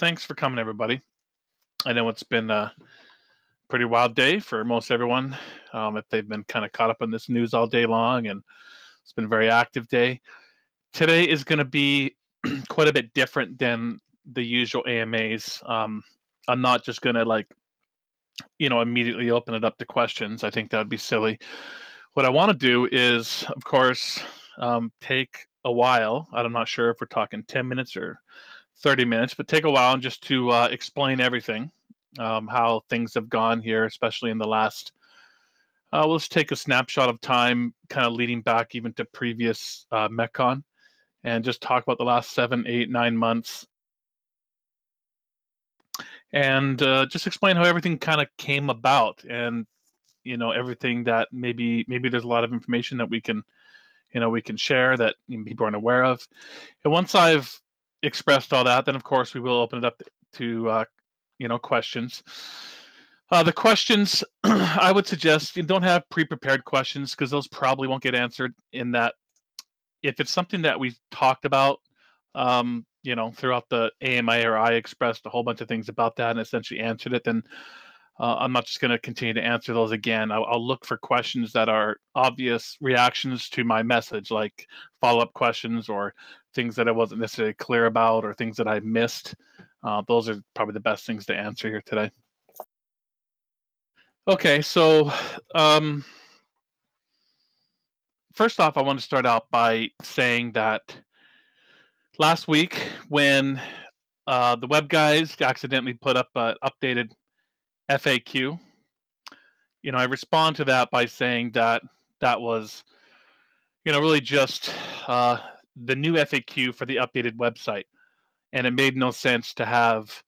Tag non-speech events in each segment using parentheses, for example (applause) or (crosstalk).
thanks for coming, everybody. I know it's been a pretty wild day for most everyone. Um, if they've been kind of caught up in this news all day long, and it's been a very active day. Today is going to be (clears throat) quite a bit different than the usual AMAs. Um, I'm not just going to like, you know, immediately open it up to questions. I think that would be silly. What I want to do is, of course, um, take a while. I'm not sure if we're talking 10 minutes or 30 minutes, but take a while and just to uh, explain everything, um, how things have gone here, especially in the last. Uh, let's take a snapshot of time, kind of leading back even to previous uh, MechCon, and just talk about the last seven, eight, nine months, and uh, just explain how everything kind of came about, and you know everything that maybe maybe there's a lot of information that we can, you know, we can share that people aren't aware of. And once I've expressed all that, then of course we will open it up to uh, you know questions. Uh, the questions (clears throat) I would suggest you don't have pre-prepared questions because those probably won't get answered. In that, if it's something that we've talked about, um, you know, throughout the AMI or I expressed a whole bunch of things about that and essentially answered it, then uh, I'm not just going to continue to answer those again. I'll, I'll, look for questions that are obvious reactions to my message, like follow up questions or things that I wasn't necessarily clear about or things that I missed. Uh, those are probably the best things to answer here today. Okay, so um, first off, I want to start out by saying that last week when uh, the web guys accidentally put up an updated FAQ. You know, I respond to that by saying that that was, you know, really just uh, the new FAQ for the updated website, and it made no sense to have,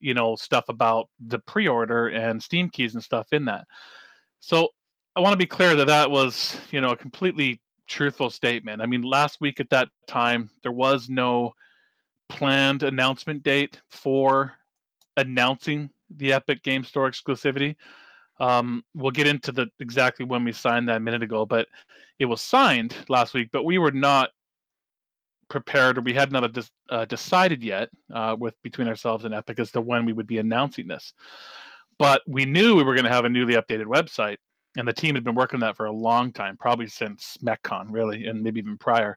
you know, stuff about the pre-order and Steam keys and stuff in that. So I want to be clear that that was, you know, a completely truthful statement. I mean, last week at that time, there was no planned announcement date for announcing the Epic Game Store exclusivity. Um, we'll get into the exactly when we signed that minute ago, but it was signed last week. But we were not prepared, or we had not uh, decided yet uh, with between ourselves and Epic as to when we would be announcing this. But we knew we were going to have a newly updated website, and the team had been working on that for a long time, probably since MechCon, really, and maybe even prior.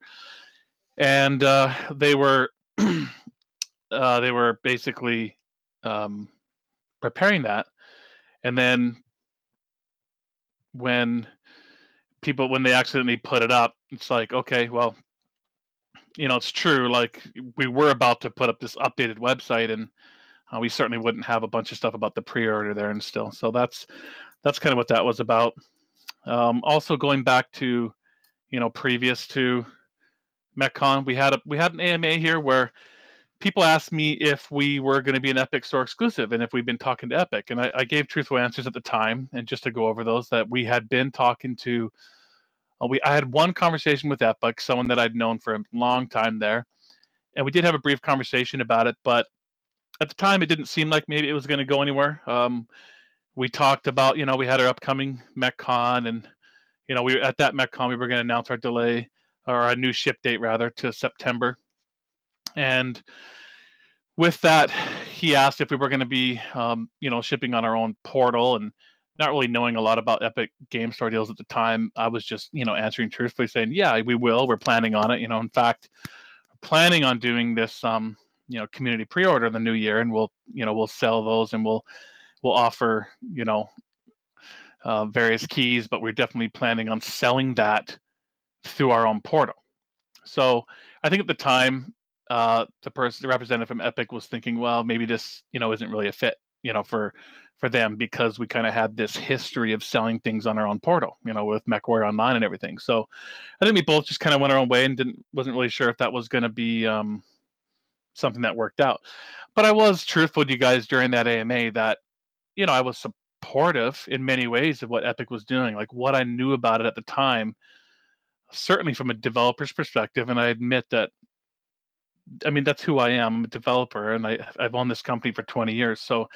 And uh, they were (clears throat) uh, they were basically um, preparing that. And then when people when they accidentally put it up it's like okay well you know it's true like we were about to put up this updated website and uh, we certainly wouldn't have a bunch of stuff about the pre-order there and still. So that's that's kind of what that was about. Um, also going back to you know previous to MechCon we had a we had an AMA here where people asked me if we were going to be an Epic Store exclusive and if we've been talking to Epic. And I, I, gave truthful answers at the time. And just to go over those, that we had been talking to, uh, we I had one conversation with Epic, someone that I'd known for a long time there, and we did have a brief conversation about it. But at the time, it didn't seem like maybe it was going to go anywhere. Um, we talked about, you know, we had our upcoming MechCon, and you know, we at that MechCon we were going to announce our delay or our new ship date rather to September and with that, he asked if we were going to be, um, you know, shipping on our own portal and not really knowing a lot about Epic Game Store deals at the time. I was just, you know, answering truthfully, saying, "Yeah, we will. We're planning on it. You know, in fact, planning on doing this, um, you know, community pre-order in the new year, and we'll, you know, we'll sell those and we'll, we'll offer, you know, uh, various keys, but we're definitely planning on selling that through our own portal. So I think at the time uh, the person, the representative from Epic, was thinking, well, maybe this, you know, isn't really a fit, you know, for for them because we kind of had this history of selling things on our own portal, you know, with MechWarrior Online and everything. So I think we both just kind of went our own way and didn't wasn't really sure if that was going to be um, something that worked out. But I was truthful to you guys during that AMA that, you know, I was supportive in many ways of what Epic was doing, like what I knew about it at the time. Certainly from a developer's perspective, and I admit that I mean, that's who I am. I'm a developer, and I, I've owned this company for 20 years. So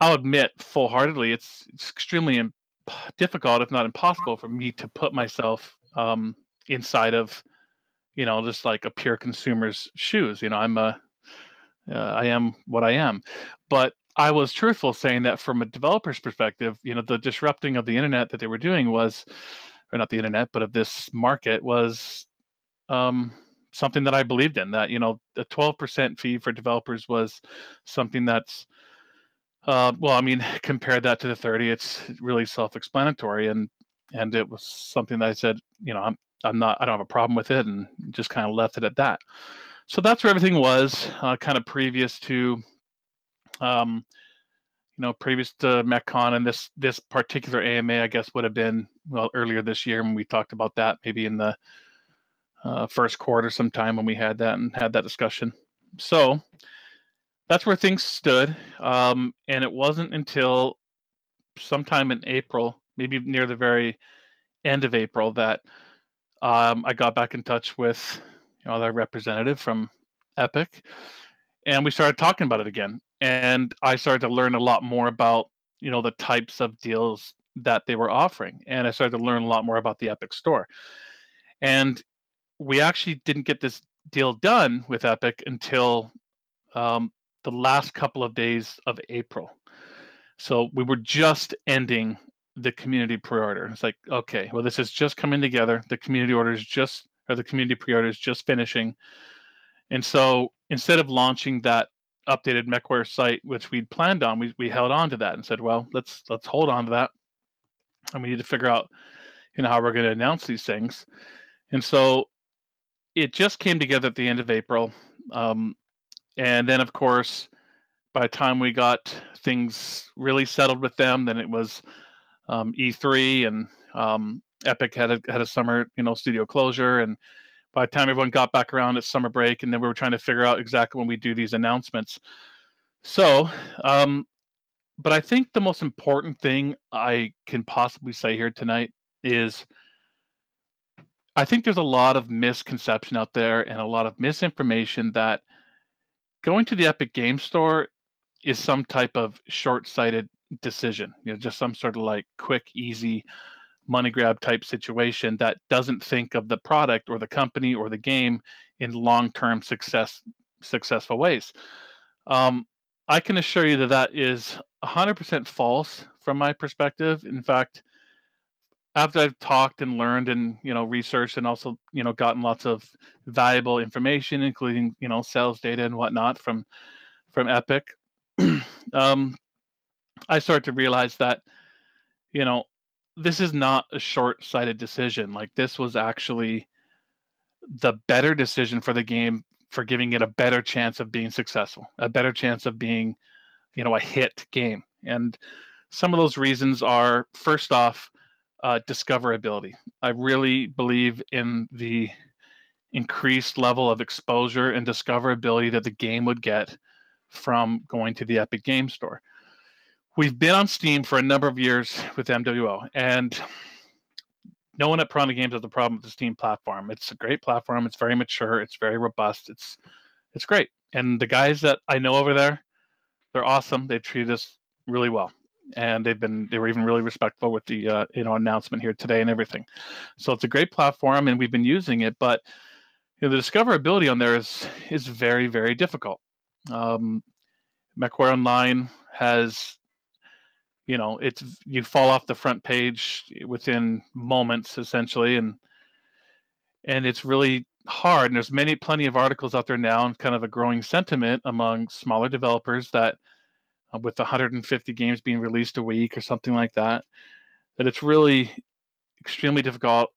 I'll admit full heartedly, it's, it's extremely imp- difficult, if not impossible, for me to put myself um, inside of, you know, just like a pure consumer's shoes. You know, I'm a uh, I am what I am. But I was truthful saying that from a developer's perspective, you know, the disrupting of the internet that they were doing was, or not the internet, but of this market was um, something that I believed in. That you know, the 12% fee for developers was something that's uh, well, I mean, (laughs) compare that to the 30, it's really self-explanatory, and and it was something that I said, you know, I'm I'm not, I don't have a problem with it, and just kind of left it at that. So that's where everything was, uh, kind of previous to, um, you know, previous to MechCon, and this this particular AMA, I guess, would have been well earlier this year when we talked about that, maybe in the uh, first quarter sometime when we had that and had that discussion. So that's where things stood. Um, and it wasn't until sometime in April, maybe near the very end of April, that um, I got back in touch with you know their representative from Epic, and we started talking about it again. And I started to learn a lot more about you know the types of deals that they were offering, and I started to learn a lot more about the Epic Store. And we actually didn't get this deal done with Epic until um, the last couple of days of April. So we were just ending the community pre-order. It's like, okay, well, this is just coming together. The community order is just, or the community pre-order is just finishing. And so instead of launching that updated MechWarrior site, which we'd planned on, we, we held on to that and said, well, let's let's hold on to that. And we need to figure out, you know, how we're going to announce these things. And so it just came together at the end of April. Um, and then, of course, by the time we got things really settled with them, then it was um, E3 and um, Epic had a, had a summer, you know, studio closure. And by the time everyone got back around at summer break, and then we were trying to figure out exactly when we do these announcements. So, um, but I think the most important thing I can possibly say here tonight is I think there's a lot of misconception out there and a lot of misinformation that going to the Epic Game Store is some type of short-sighted decision. You know, just some sort of like quick, easy money grab type situation that doesn't think of the product or the company or the game in long-term success successful ways. Um, I can assure you that that is 100% false from my perspective. In fact, after I've talked and learned and you know researched and also you know gotten lots of valuable information, including you know sales data and whatnot from from Epic, (clears throat) um, I started to realize that you know this is not a short-sighted decision. Like this was actually the better decision for the game for giving it a better chance of being successful, a better chance of being you know a hit game. And some of those reasons are first off uh, discoverability. I really believe in the increased level of exposure and discoverability that the game would get from going to the Epic Game Store. We've been on Steam for a number of years with MWO, and no one at Piranha Games has a problem with the Steam platform. It's a great platform. It's very mature. It's very robust. It's it's great. And the guys that I know over there, they're awesome. They treat us really well and they've been they were even really respectful with the uh, you know announcement here today and everything. So it's a great platform, and we've been using it, but you know, the discoverability on there is is very very difficult. Um, MechWarrior Online has you know it's you fall off the front page within moments essentially and and it's really hard and there's many plenty of articles out there now and kind of a growing sentiment among smaller developers that uh, with 150 games being released a week or something like that, that it's really extremely difficult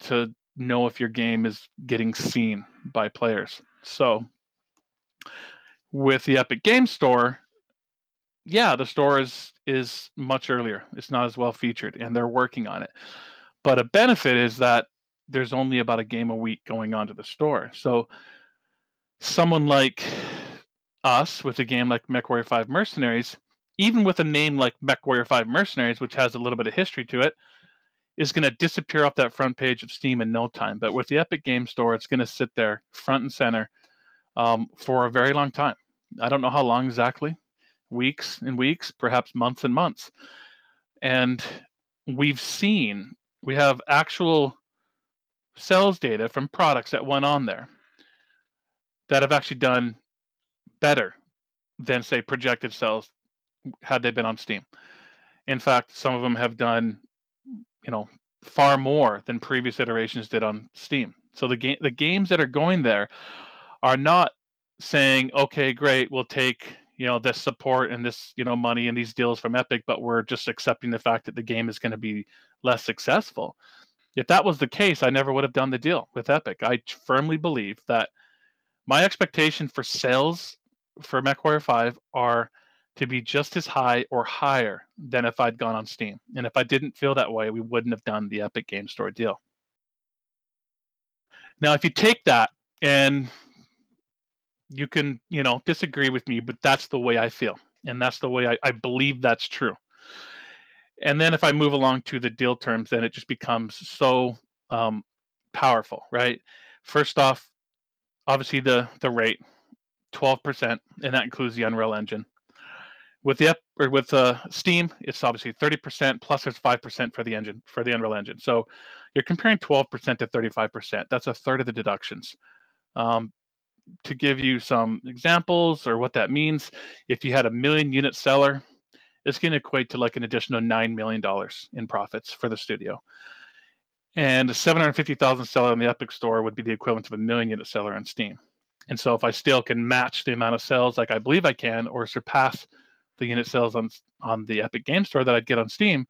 to know if your game is getting seen by players. So with the Epic Game Store, yeah, the store is is much earlier. It's not as well featured and they're working on it. But a benefit is that there's only about a game a week going on to the store. So someone like us with a game like MechWarrior 5 Mercenaries, even with a name like MechWarrior 5 Mercenaries, which has a little bit of history to it, is going to disappear off that front page of Steam in no time. But with the Epic Game Store, it's going to sit there front and center um, for a very long time. I don't know how long exactly, weeks and weeks, perhaps months and months. And we've seen, we have actual sales data from products that went on there that have actually done better than say projected sales had they been on Steam. In fact, some of them have done, you know, far more than previous iterations did on Steam. So the game the games that are going there are not saying, okay, great, we'll take you know this support and this you know money and these deals from Epic, but we're just accepting the fact that the game is going to be less successful. If that was the case, I never would have done the deal with Epic. I firmly believe that my expectation for sales for MechWarrior 5 are to be just as high or higher than if I'd gone on Steam. And if I didn't feel that way, we wouldn't have done the Epic Game Store deal. Now, if you take that and you can, you know, disagree with me, but that's the way I feel. And that's the way I, I believe that's true. And then if I move along to the deal terms, then it just becomes so um, powerful, right? First off, obviously the the rate, twelve percent, and that includes the Unreal Engine. With the or with uh, Steam, it's obviously thirty percent plus there's five percent for the engine for the Unreal Engine. So you're comparing twelve percent to thirty five percent. That's a third of the deductions. Um, to give you some examples or what that means, if you had a million unit seller, it's going to equate to like an additional nine million dollars in profits for the studio. And a 750,000 seller on the Epic Store would be the equivalent of a million unit seller on Steam. And so if I still can match the amount of sales like I believe I can, or surpass the unit sales on on the Epic Game Store that I'd get on Steam,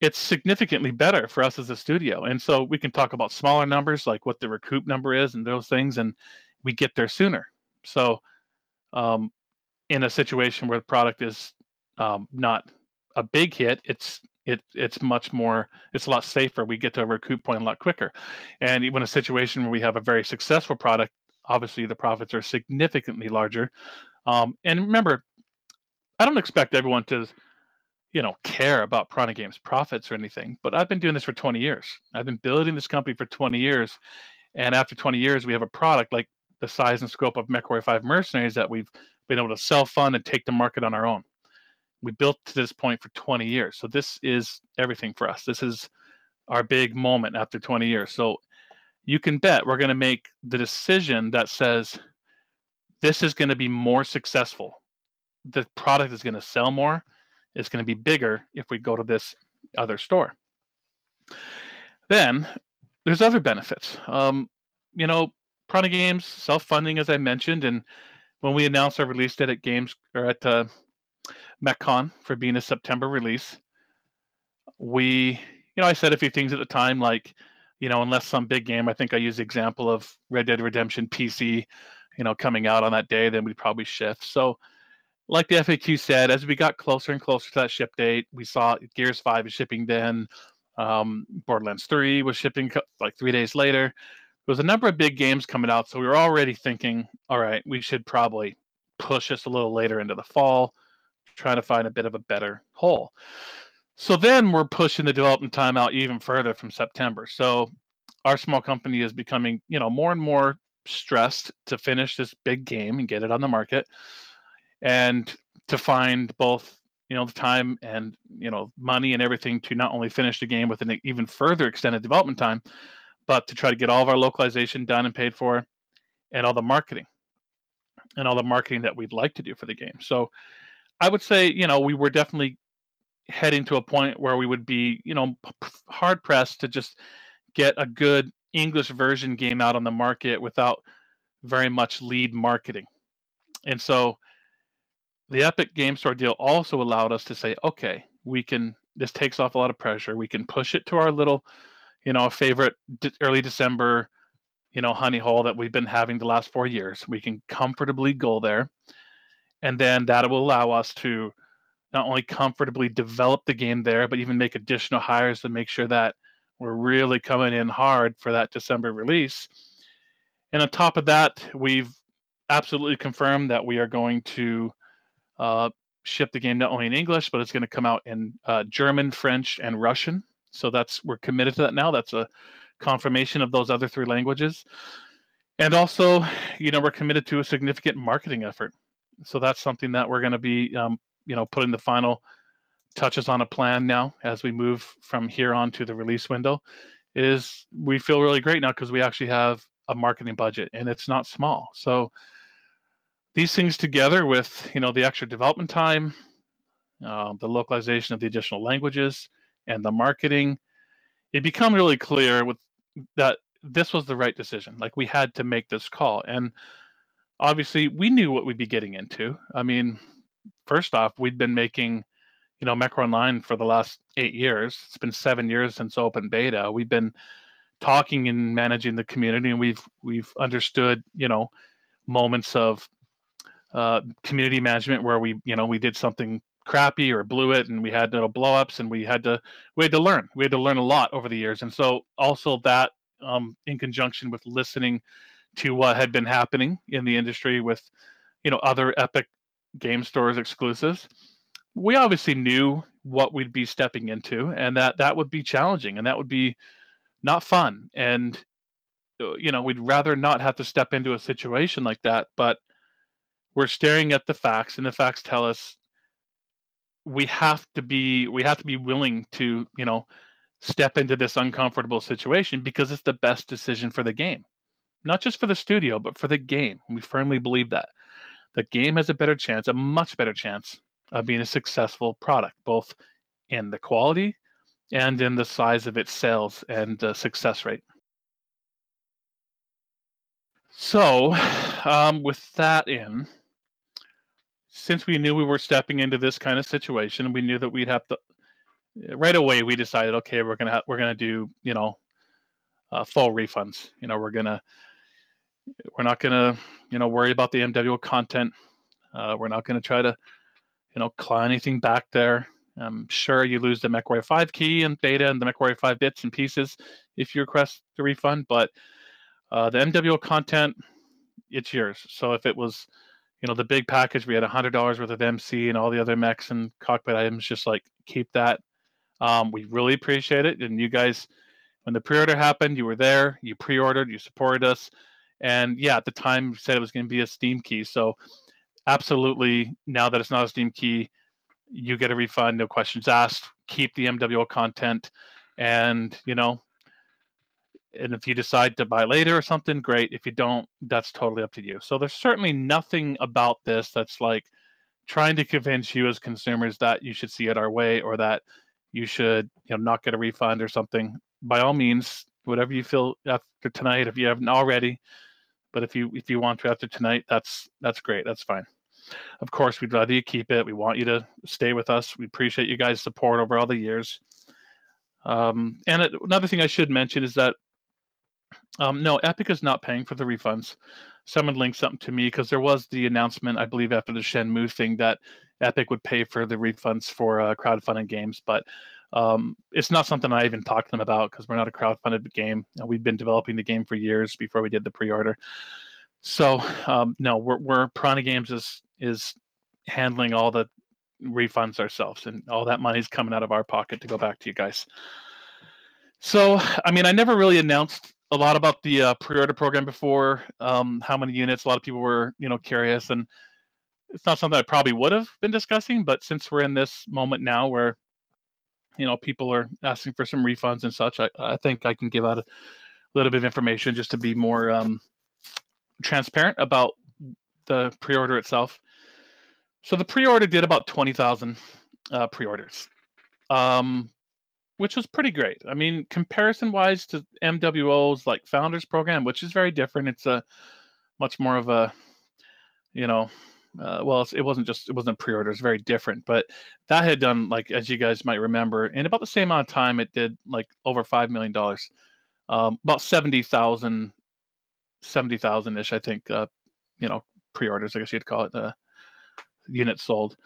it's significantly better for us as a studio. And so we can talk about smaller numbers, like what the recoup number is, and those things, and we get there sooner. So, um, in a situation where the product is um, not a big hit, it's it it's much more it's a lot safer. We get to a recoup point a lot quicker. And even a situation where we have a very successful product, obviously the profits are significantly larger. Um, and remember, I don't expect everyone to, you know, care about Piranha Games profits or anything. But I've been doing this for 20 years. I've been building this company for 20 years, and after 20 years, we have a product like the size and scope of MechWarrior 5 Mercenaries that we've been able to self fund and take to market on our own we built to this point for 20 years. So this is everything for us. This is our big moment after 20 years. So you can bet we're going to make the decision that says this is going to be more successful. The product is going to sell more. It's going to be bigger if we go to this other store. Then there's other benefits. Um, you know, Piranha Games self-funding, as I mentioned, and when we announced our release date at Games or at uh, for being a September release. We, you know, I said a few things at the time, like, you know, unless some big game, I think I use the example of Red Dead Redemption PC, you know, coming out on that day, then we'd probably shift. So, like the FAQ said, as we got closer and closer to that ship date, we saw Gears 5 is shipping then. Um, Borderlands 3 was shipping like three days later. There was a number of big games coming out, so we were already thinking, all right, we should probably push this a little later into the fall trying to find a bit of a better hole. So then we're pushing the development time out even further from September. So our small company is becoming, you know, more and more stressed to finish this big game and get it on the market and to find both you know the time and you know money and everything to not only finish the game with an even further extended development time but to try to get all of our localization done and paid for and all the marketing and all the marketing that we'd like to do for the game so I would say, you know, we were definitely heading to a point where we would be, you know, hard pressed to just get a good English version game out on the market without very much lead marketing. And so the Epic Game Store deal also allowed us to say, okay, we can, this takes off a lot of pressure. We can push it to our little, you know, favorite early December, you know, honey hole that we've been having the last four years. We can comfortably go there and then that will allow us to not only comfortably develop the game there, but even make additional hires to make sure that we're really coming in hard for that December release. And on top of that, we've absolutely confirmed that we are going to uh, ship the game not only in English, but it's going to come out in uh, German, French, and Russian. So that's we're committed to that now. That's a confirmation of those other three languages. And also, you know, we're committed to a significant marketing effort so that's something that we're going to be, um, you know, putting the final touches on a plan now as we move from here on to the release window. Is we feel really great now because we actually have a marketing budget and it's not small. So these things together with you know the extra development time, uh, the localization of the additional languages, and the marketing, it became really clear with that this was the right decision. Like we had to make this call, and obviously we knew what we'd be getting into. I mean, first off, we'd been making you know Mech Online for the last eight years. It's been seven years since open beta. We've been talking and managing the community, and we've we've understood you know moments of uh, community management where we you know we did something crappy or blew it and we had little blowups and we had to we had to learn we had to learn a lot over the years and so also that um, in conjunction with listening to what had been happening in the industry with you know other epic game stores exclusives we obviously knew what we'd be stepping into and that that would be challenging and that would be not fun. And uh, you know we'd rather not have to step into a situation like that but we're staring at the facts and the facts tell us we have to be we have to be willing to you know step into this uncomfortable situation because it's the best decision for the game. Not just for the studio but for the game. We firmly believe that the game has a better chance a much better chance of being a successful product both in the quality and in the size of its sales and uh, success rate so um, with that in since we knew we were stepping into this kind of situation, we knew that we'd have to right away. We decided, okay, we're gonna ha- we're gonna do you know uh, full refunds. You know, we're gonna we're not gonna you know worry about the MWO content. Uh, we're not gonna try to you know claw anything back there. I'm sure you lose the MechWarrior 5 key and data and the MechWarrior 5 bits and pieces if you request the refund, but uh, the MWO content, it's yours. So if it was you know the big package we had a hundred dollars worth of mc and all the other mechs and cockpit items just like keep that um, we really appreciate it and you guys when the pre-order happened you were there you pre-ordered you supported us and yeah at the time said it was going to be a steam key. So absolutely now that it's not a steam key you get a refund no questions asked. Keep the mwo content. And you know and if you decide to buy later or something great. If you don't that's totally up to you. So there's certainly nothing about this that's like trying to convince you as consumers that you should see it our way or that you should you know not get a refund or something. By all means whatever you feel after tonight if you haven't already but if you if you want to after tonight that's that's great that's fine. Of course we'd rather you keep it. We want you to stay with us. We appreciate you guys support over all the years. Um, and it, another thing i should mention is that um, no, Epic is not paying for the refunds. Someone linked something to me because there was the announcement, I believe, after the Shenmue thing that Epic would pay for the refunds for uh, crowdfunded games, but um, it's not something I even talked to them about because we're not a crowdfunded game. We've been developing the game for years before we did the pre-order. So um, no, we're, we're Piranha Games is is handling all the refunds ourselves, and all that money is coming out of our pocket to go back to you guys. So I mean, I never really announced a lot about the uh, pre-order program before. Um, how many units? A lot of people were, you know, curious, and it's not something I probably would have been discussing. But since we're in this moment now, where you know people are asking for some refunds and such, I, I think I can give out a little bit of information just to be more um, transparent about the pre-order itself. So the pre-order did about twenty thousand uh, pre-orders. Um, which was pretty great. I mean, comparison wise to MWO's like founders program, which is very different. It's a much more of a, you know, uh, well, it wasn't just it wasn't pre-order. It's very different, but that had done like as you guys might remember, in about the same amount of time, it did like over five million dollars, um, about seventy thousand, seventy thousand ish, I think. Uh, you know, pre-orders, I guess you'd call it, the uh, units sold.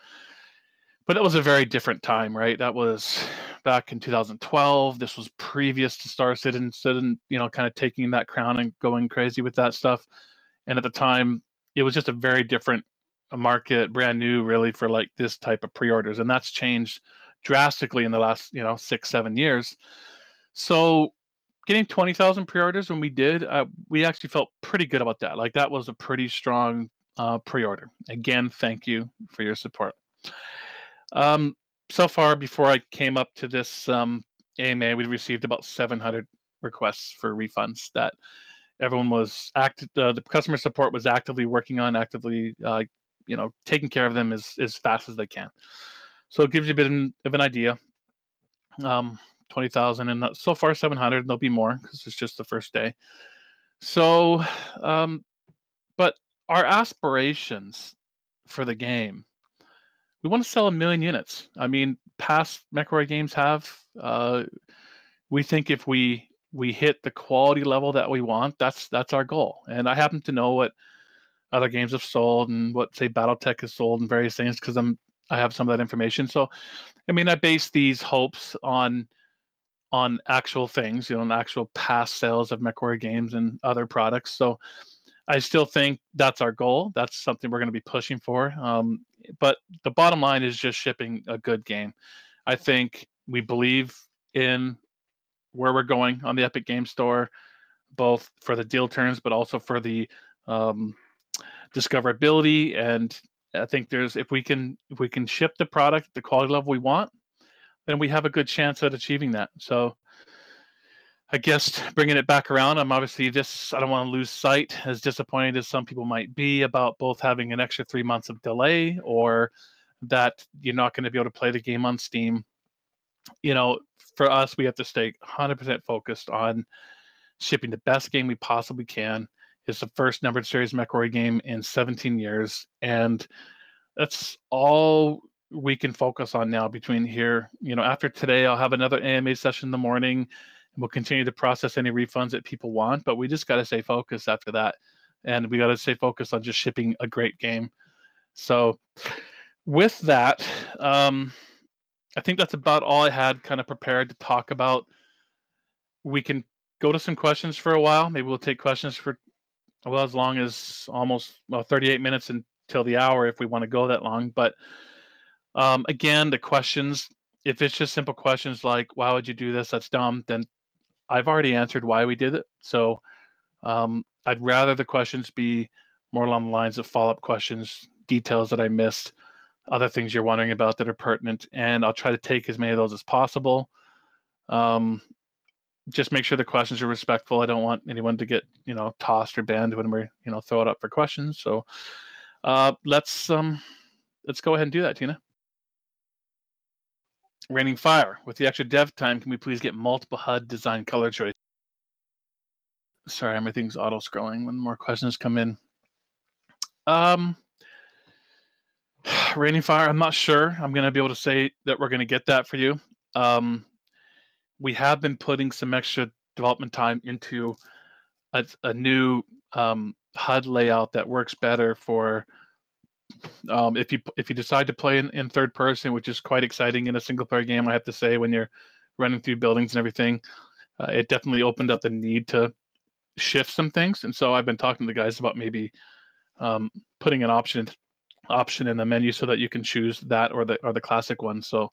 But that was a very different time, right? That was back in 2012. This was previous to Star Citizen, you know, kind of taking that crown and going crazy with that stuff. And at the time, it was just a very different market, brand new, really, for like this type of pre-orders, and that's changed drastically in the last, you know, six, seven years. So, getting 20,000 pre-orders when we did, uh, we actually felt pretty good about that. Like that was a pretty strong uh, pre-order. Again, thank you for your support. Um, so far, before I came up to this um, AMA, we received about 700 requests for refunds that everyone was active. Uh, the customer support was actively working on, actively, uh, you know, taking care of them as as fast as they can. So it gives you a bit of an idea. Um, twenty thousand, and so far seven hundred. There'll be more because it's just the first day. So, um, but our aspirations for the game, we want to sell a million units. I mean, past MechWarrior games have. Uh, we think if we we hit the quality level that we want, that's that's our goal. And I happen to know what other games have sold and what say BattleTech has sold and various things because I'm I have some of that information. So, I mean, I base these hopes on on actual things, you know, on actual past sales of MechWarrior games and other products. So, I still think that's our goal. That's something we're going to be pushing for. Um, but the bottom line is just shipping a good game. I think we believe in where we're going on the Epic Game Store, both for the deal terms, but also for the um, discoverability. And I think there's if we can if we can ship the product the quality level we want, then we have a good chance at achieving that. So I guess bringing it back around, I'm obviously just I don't want to lose sight, as disappointed as some people might be about both having an extra three months of delay or that you're not going to be able to play the game on Steam. You know, for us, we have to stay 100% focused on shipping the best game we possibly can. It's the first numbered series MechWarrior game in 17 years, and that's all we can focus on now between here. You know, after today, I'll have another AMA session in the morning, and we'll continue to process any refunds that people want. But we just got to stay focused after that, and we got to stay focused on just shipping a great game. So, with that, um, I think that's about all I had kind of prepared to talk about. We can go to some questions for a while. Maybe we'll take questions for well as long as almost well 38 minutes until the hour if we want to go that long. But um, again, the questions, if it's just simple questions like why would you do this? That's dumb. Then I've already answered why we did it. So um, I'd rather the questions be more along the lines of follow up questions, details that I missed other things you're wondering about that are pertinent, and I'll try to take as many of those as possible. Um, just make sure the questions are respectful. I don't want anyone to get you know tossed or banned when we're you know throw it up for questions. So uh, let's um, let's go ahead and do that, Tina. Raining Fire. With the extra dev time, can we please get multiple HUD design color choice? Sorry, everything's auto scrolling when more questions come in. Um, (sighs) Raining Fire, I'm not sure. I'm to be able to say that we're to get that for you. Um, we have been putting some extra development time into a, a new um, HUD layout that works better for um, if you if you decide to play in, in third person, which is quite exciting in a single player game. I have to say, when you're running through buildings and everything, uh, it definitely opened up the need to shift some things. And so I've been talking to the guys about maybe um, putting an option option in the menu so that you can choose that or the or the classic one. So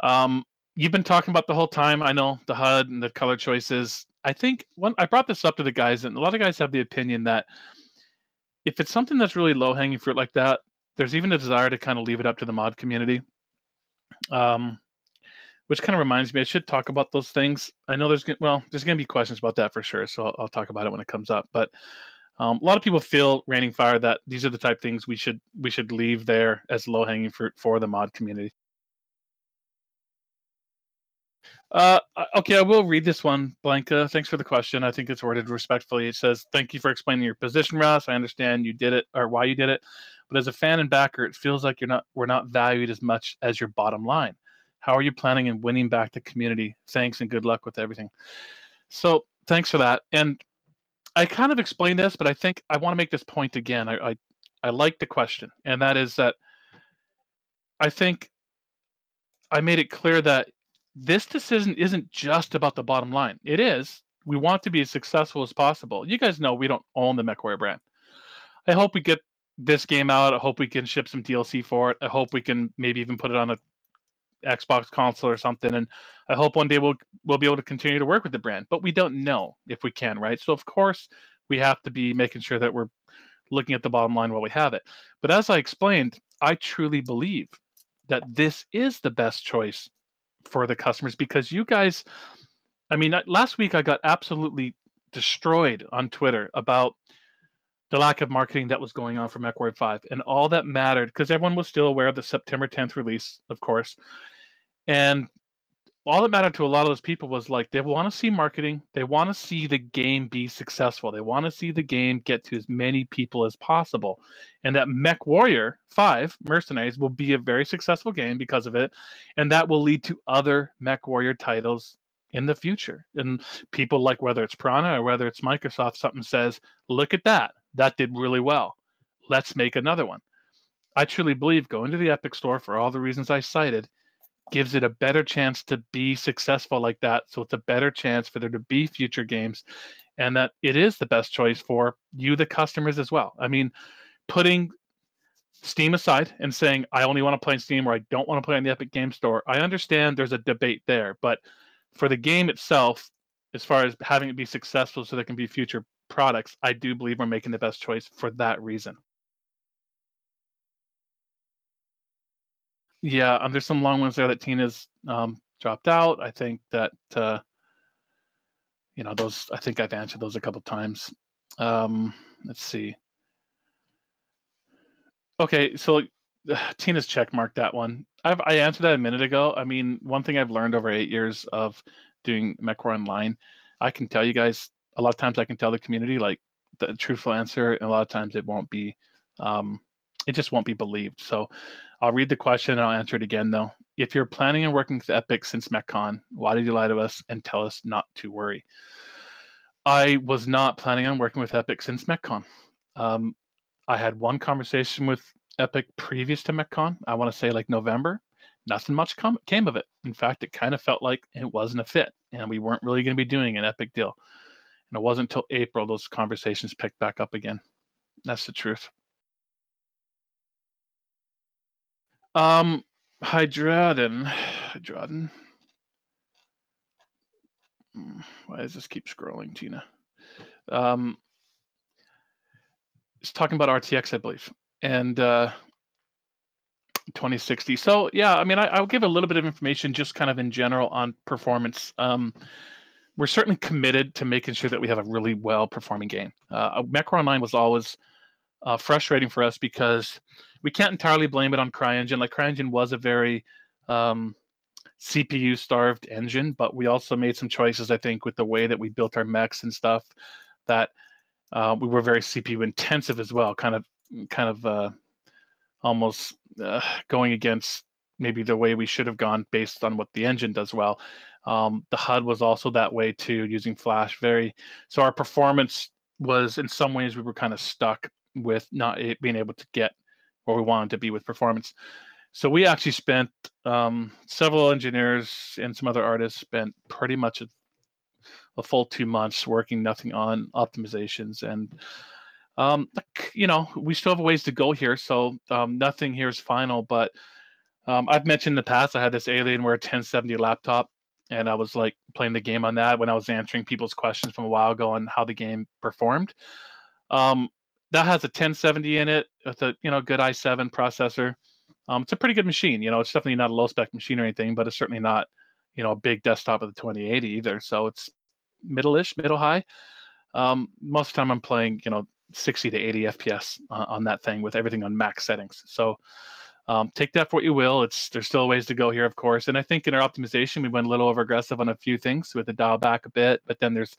um, you've been talking about the whole time. I know the HUD and the color choices. I think when I brought this up to the guys, and a lot of guys have the opinion that if it's something that's really low hanging fruit like that, there's even a desire to kind of leave it up to the mod community. Um, which kind of reminds me, I should talk about those things. I know there's well, there's going to be questions about that for sure, so I'll, I'll talk about it when it comes up. But um, a lot of people feel raining fire that these are the type things we should we should leave there as low hanging fruit for the mod community. Uh, okay, I will read this one, Blanca. Thanks for the question. I think it's worded respectfully. It says, "Thank you for explaining your position, Russ. I understand you did it or why you did it, but as a fan and backer, it feels like you're not we're not valued as much as your bottom line. How are you planning and winning back the community? Thanks and good luck with everything." So, thanks for that. And I kind of explained this, but I think I want to make this point again. I, I, I like the question, and that is that I think I made it clear that this decision isn't just about the bottom line. It is. We want to be as successful as possible. You guys know we don't own the MechWarrior brand. I hope we get this game out. I hope we can ship some DLC for it. I hope we can maybe even put it on a Xbox console or something. And I hope one day we'll we'll be able to continue to work with the brand. But we don't know if we can, right? So of course we have to be making sure that we're looking at the bottom line while we have it. But as I explained, I truly believe that this is the best choice for the customers because you guys I mean last week I got absolutely destroyed on Twitter about the lack of marketing that was going on for MechWarrior 5. And all that mattered, because everyone was still aware of the September 10th release, of course. And all that mattered to a lot of those people was like they want to see marketing, they want to see the game be successful, they want to see the game get to as many people as possible, and that Mech Warrior 5 Mercenaries will be a very successful game because of it, and that will lead to other Mech Warrior titles in the future. And people like whether it's Piranha or whether it's Microsoft, something says, look at that that did really well. Let's make another one. I truly believe going to the Epic Store for all the reasons I cited gives it a better chance to be successful like that. So it's a better chance for there to be future games and that it is the best choice for you, the customers, as well. I mean, putting Steam aside and saying, I only want to play in Steam or I don't want to play on the Epic Game Store, I understand there's a debate there. But for the game itself, as far as having it be successful so there can be future products, I do believe we're making the best choice for that reason. Yeah, um, there's some long ones there that Tina's um, dropped out. I think that uh, you know those. I think I've answered those a couple times. Um, let's see. Okay, so uh, (sighs) Tina's check marked that one. I've I answered that a minute ago. I mean, one thing I've learned over eight years of doing MechWarrior Online, I can tell you guys a lot of times I can tell the community like the truthful answer, and a lot of times it won't be, um, it just won't be believed. So I'll read the question and I'll answer it again though. If you're planning on working with Epic since MechCon, why did you lie to us and tell us not to worry? I was not planning on working with Epic since MechCon. Um, I had one conversation with Epic previous to MechCon. I want to say like November. Nothing much com- came of it. In fact, it kind of felt like it wasn't a fit, and we weren't really going to be doing an Epic deal. And it wasn't until April those conversations picked back up again. That's the truth. Um, Hydraden. Hydraden. Hmm, why does this keep scrolling, Tina? Um, it's talking about RTX, I believe, and uh, 2060. So yeah, I mean, I, will give a little bit of information, just kind of in general on performance. Um, we're certainly committed to making sure that we have a really well performing game. Uh, MechWarrior Online was always uh, frustrating for us because we can't entirely blame it on CryEngine. Like CryEngine was a very um, CPU starved engine, but we also made some choices, I think, with the way that we built our mechs and stuff that uh, we were very CPU intensive as well, kind of, kind of uh, almost uh, going against maybe the way we should have gone based on what the engine does well. Um, the HUD was also that way too, using Flash. Very so our performance was in some ways we were kind of stuck with not being able to get where we wanted to be with performance. So we actually spent um, several engineers and some other artists spent pretty much a, a full two months working nothing on optimizations and um, you know we still have ways to go here. So um, nothing here is final, but um, I've mentioned in the past I had this Alienware 1070 laptop and I was like playing the game on that when I was answering people's questions from a while ago on how the game performed. Um, that has a 1070 in it with a you know good i7 processor. Um, it's a pretty good machine. You know, it's definitely not a low spec machine or anything, but it's certainly not you know a big desktop of the 2080 either. So it's middle-ish, middle high. Um, most of the time I'm playing you know 60 to 80 FPS uh, on that thing with everything on max settings. So um, take that for what you will. It's there's still ways to go here, of course. And I think in our optimization, we went a little over aggressive on a few things with the dial back a bit, but then there's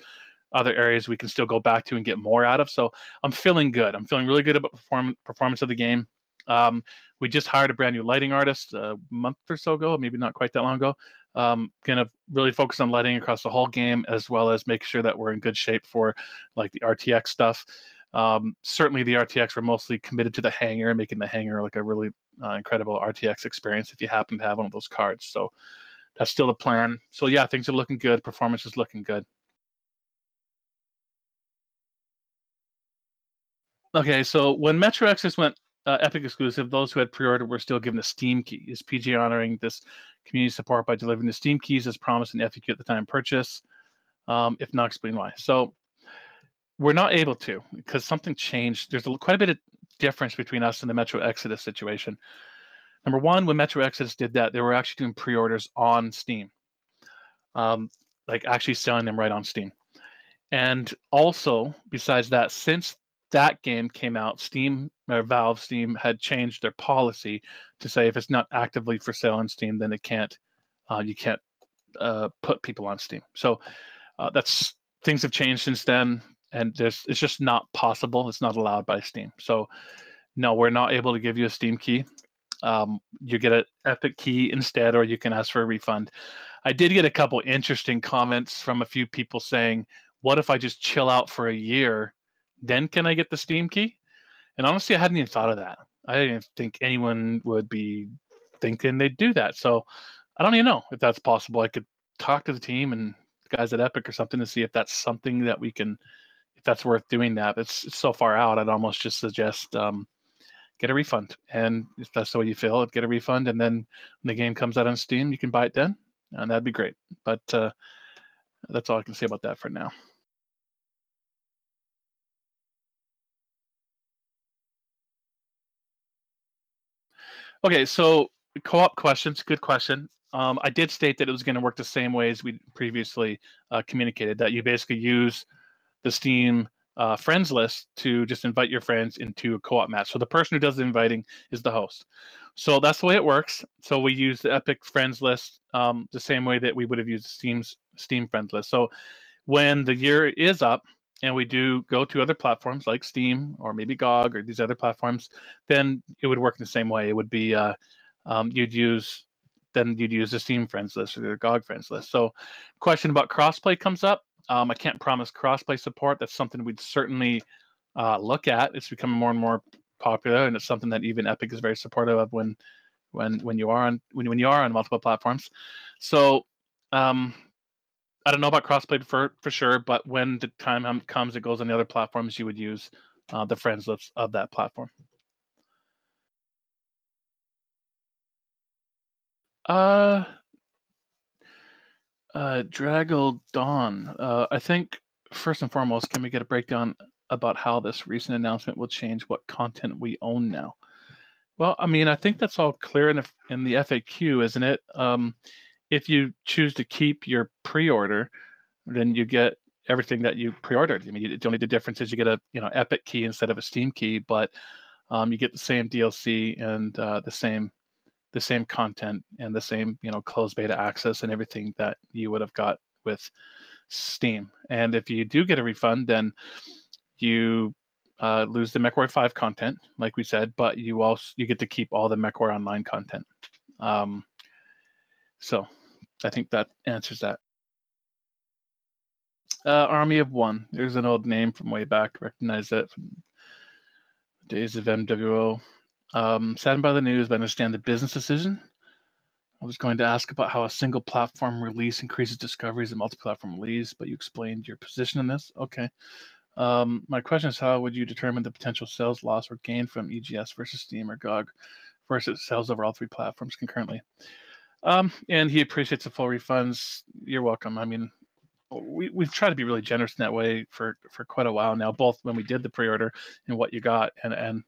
other areas we can still go back to and get more out of. So I'm feeling good. I'm feeling really good about perform- performance of the game. Um, we just hired a brand new lighting artist a month or so ago, maybe not quite that long ago. Um, gonna really focus on lighting across the whole game, as well as make sure that we're in good shape for like the RTX stuff. Um, certainly, the RTX we're mostly committed to the hangar and making the hangar like a really uh, incredible RTX experience if you happen to have one of those cards. So that's still the plan. So yeah, things are looking good. Performance is looking good. Okay, so when Metro Exodus went uh, Epic exclusive, those who had pre-ordered were still given a Steam key. Is PG honoring this community support by delivering the Steam keys as promised in FAQ at the time of purchase? Um, if not, explain why. So we're not able to because something changed. There's a, quite a bit of difference between us and the Metro Exodus situation. Number one, when Metro Exodus did that, they were actually doing pre-orders on Steam, um, like actually selling them right on Steam. And also, besides that, since that game came out, Steam or Valve Steam had changed their policy to say if it's not actively for sale on Steam, then it can't uh, you can't uh, put people on Steam. So uh, that's things have changed since then, and there's it's just not possible. It's not allowed by Steam. So no, we're not able to give you a Steam key. Um, you get an Epic key instead, or you can ask for a refund. I did get a couple interesting comments from a few people saying, "What if I just chill out for a year? Then can I get the Steam key?" And honestly, I hadn't even thought of that. I didn't think anyone would be thinking they'd do that. So I don't even know if that's possible. I could talk to the team and the guys at Epic or something to see if that's something that we can, if that's worth doing. That it's, it's so far out. I'd almost just suggest um, get a refund, and if that's the way you feel, get a refund, and then when the game comes out on Steam, you can buy it then, and that'd be great. But uh, that's all I can say about that for now. Okay, so co-op questions, good question. Um, I did state that it was going to work the same way as we previously uh, communicated. That you basically use the Steam uh, friends list to just invite your friends into a co-op match. So the person who does the inviting is the host. So that's the way it works. So we use the Epic friends list um, the same way that we would have used Steam's Steam friends list. So when the year is up and we do go to other platforms like Steam or maybe GOG or these other platforms, then it would work in the same way. It would be uh, um, you'd use then you'd use the Steam friends list or the GOG friends list. So, question about crossplay comes up. Um, I can't promise crossplay support. That's something we'd certainly uh, look at. It's becoming more and more popular, and it's something that even Epic is very supportive of when when when you are on when when you are on multiple platforms. So, um, I don't know about crossplay for for sure, but when the time comes, it goes on the other platforms. You would use uh, the friends list of that platform. Uh, uh, Draggle Dawn. Uh, I think first and foremost, can we get a breakdown about how this recent announcement will change what content we own now? Well, I mean, I think that's all clear in the, in the FAQ, isn't it? Um, if you choose to keep your pre-order, then you get everything that you pre-ordered. I mean, the only the difference is you get a you know Epic key instead of a Steam key, but um, you get the same DLC and uh, the same the same content and the same you know closed beta access and everything that you would have got with Steam. And if you do get a refund, then you uh, lose the MechWarrior 5 content, like we said, but you also you get to keep all the MechWarrior Online content. Um, so I think that answers that. Uh, Army of One. There's an old name from way back. Recognize it from days of MWO. Um, saddened by the news, but understand the business decision. I was going to ask about how a single platform release increases discoveries and multi-platform release, but you explained your position in this. Okay. Um, my question is, how would you determine the potential sales loss or gain from EGS versus Steam or GOG versus sales over all three platforms concurrently? Um, and he appreciates the full refunds. You're welcome. I mean, we, we've tried to be really generous in that way for, for quite a while now, both when we did the pre-order and what you got and, and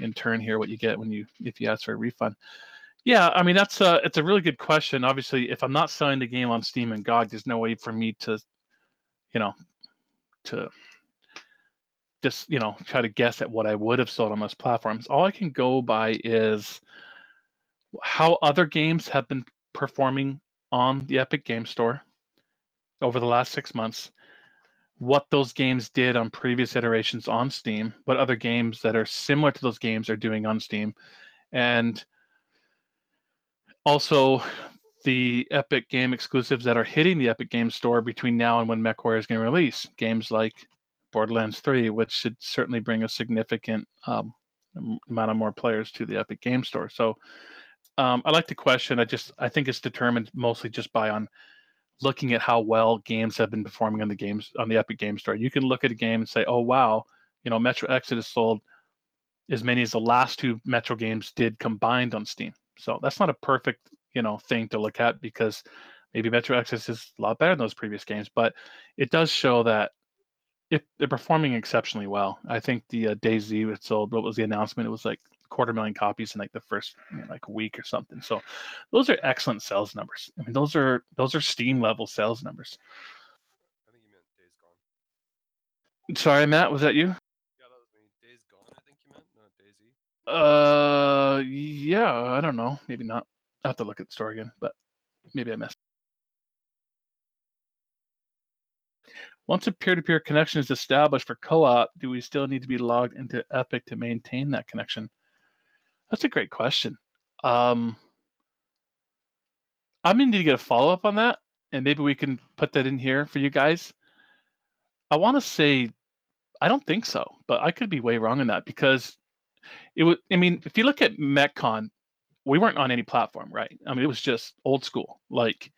in turn here what you get when you if you ask for a refund. Yeah, I mean that's a it's a really good question. Obviously, if I'm not selling the game on Steam and GOG, there's no way for me to, you know, to just you know try to guess at what I would have sold on those platforms. All I can go by is how other games have been performing on the Epic Game Store over the last six months, what those games did on previous iterations on Steam, what other games that are similar to those games are doing on Steam, and also the Epic game exclusives that are hitting the Epic Game Store between now and when MechWarrior is going to release. Games like Borderlands 3, which should certainly bring a significant um, amount of more players to the Epic Game Store. So um, I like the question. I just I think it's determined mostly just by on looking at how well games have been performing on the games on the Epic Game Store. You can look at a game and say, "Oh wow, you know, Metro Exodus sold as many as the last two Metro games did combined on Steam." So that's not a perfect, you know, thing to look at because maybe Metro Exodus is a lot better than those previous games, but it does show that it, they're performing exceptionally well. I think the uh, DayZ it sold. What was the announcement? It was like quarter million copies in like the first you know, like week or something. So those are excellent sales numbers. I mean, those are those are Steam level sales numbers. I think you meant Days Gone. Sorry, Matt, was that you? Yeah, that was me. Days Gone, I think you meant, not Daisy. Uh, yeah, I don't know. Maybe not. I have to look at the story again, but maybe I missed. Once a peer-to-peer connection is established for co-op, do we still need to be logged into Epic to maintain that connection? That's a great question. Um, I'm gonna need to get a follow-up on that, and maybe we can put that in here for you guys. I want to say, I don't think so, but I could be way wrong on that because it would. I mean, if you look at MechCon, we weren't on any platform, right? I mean, it was just old school, like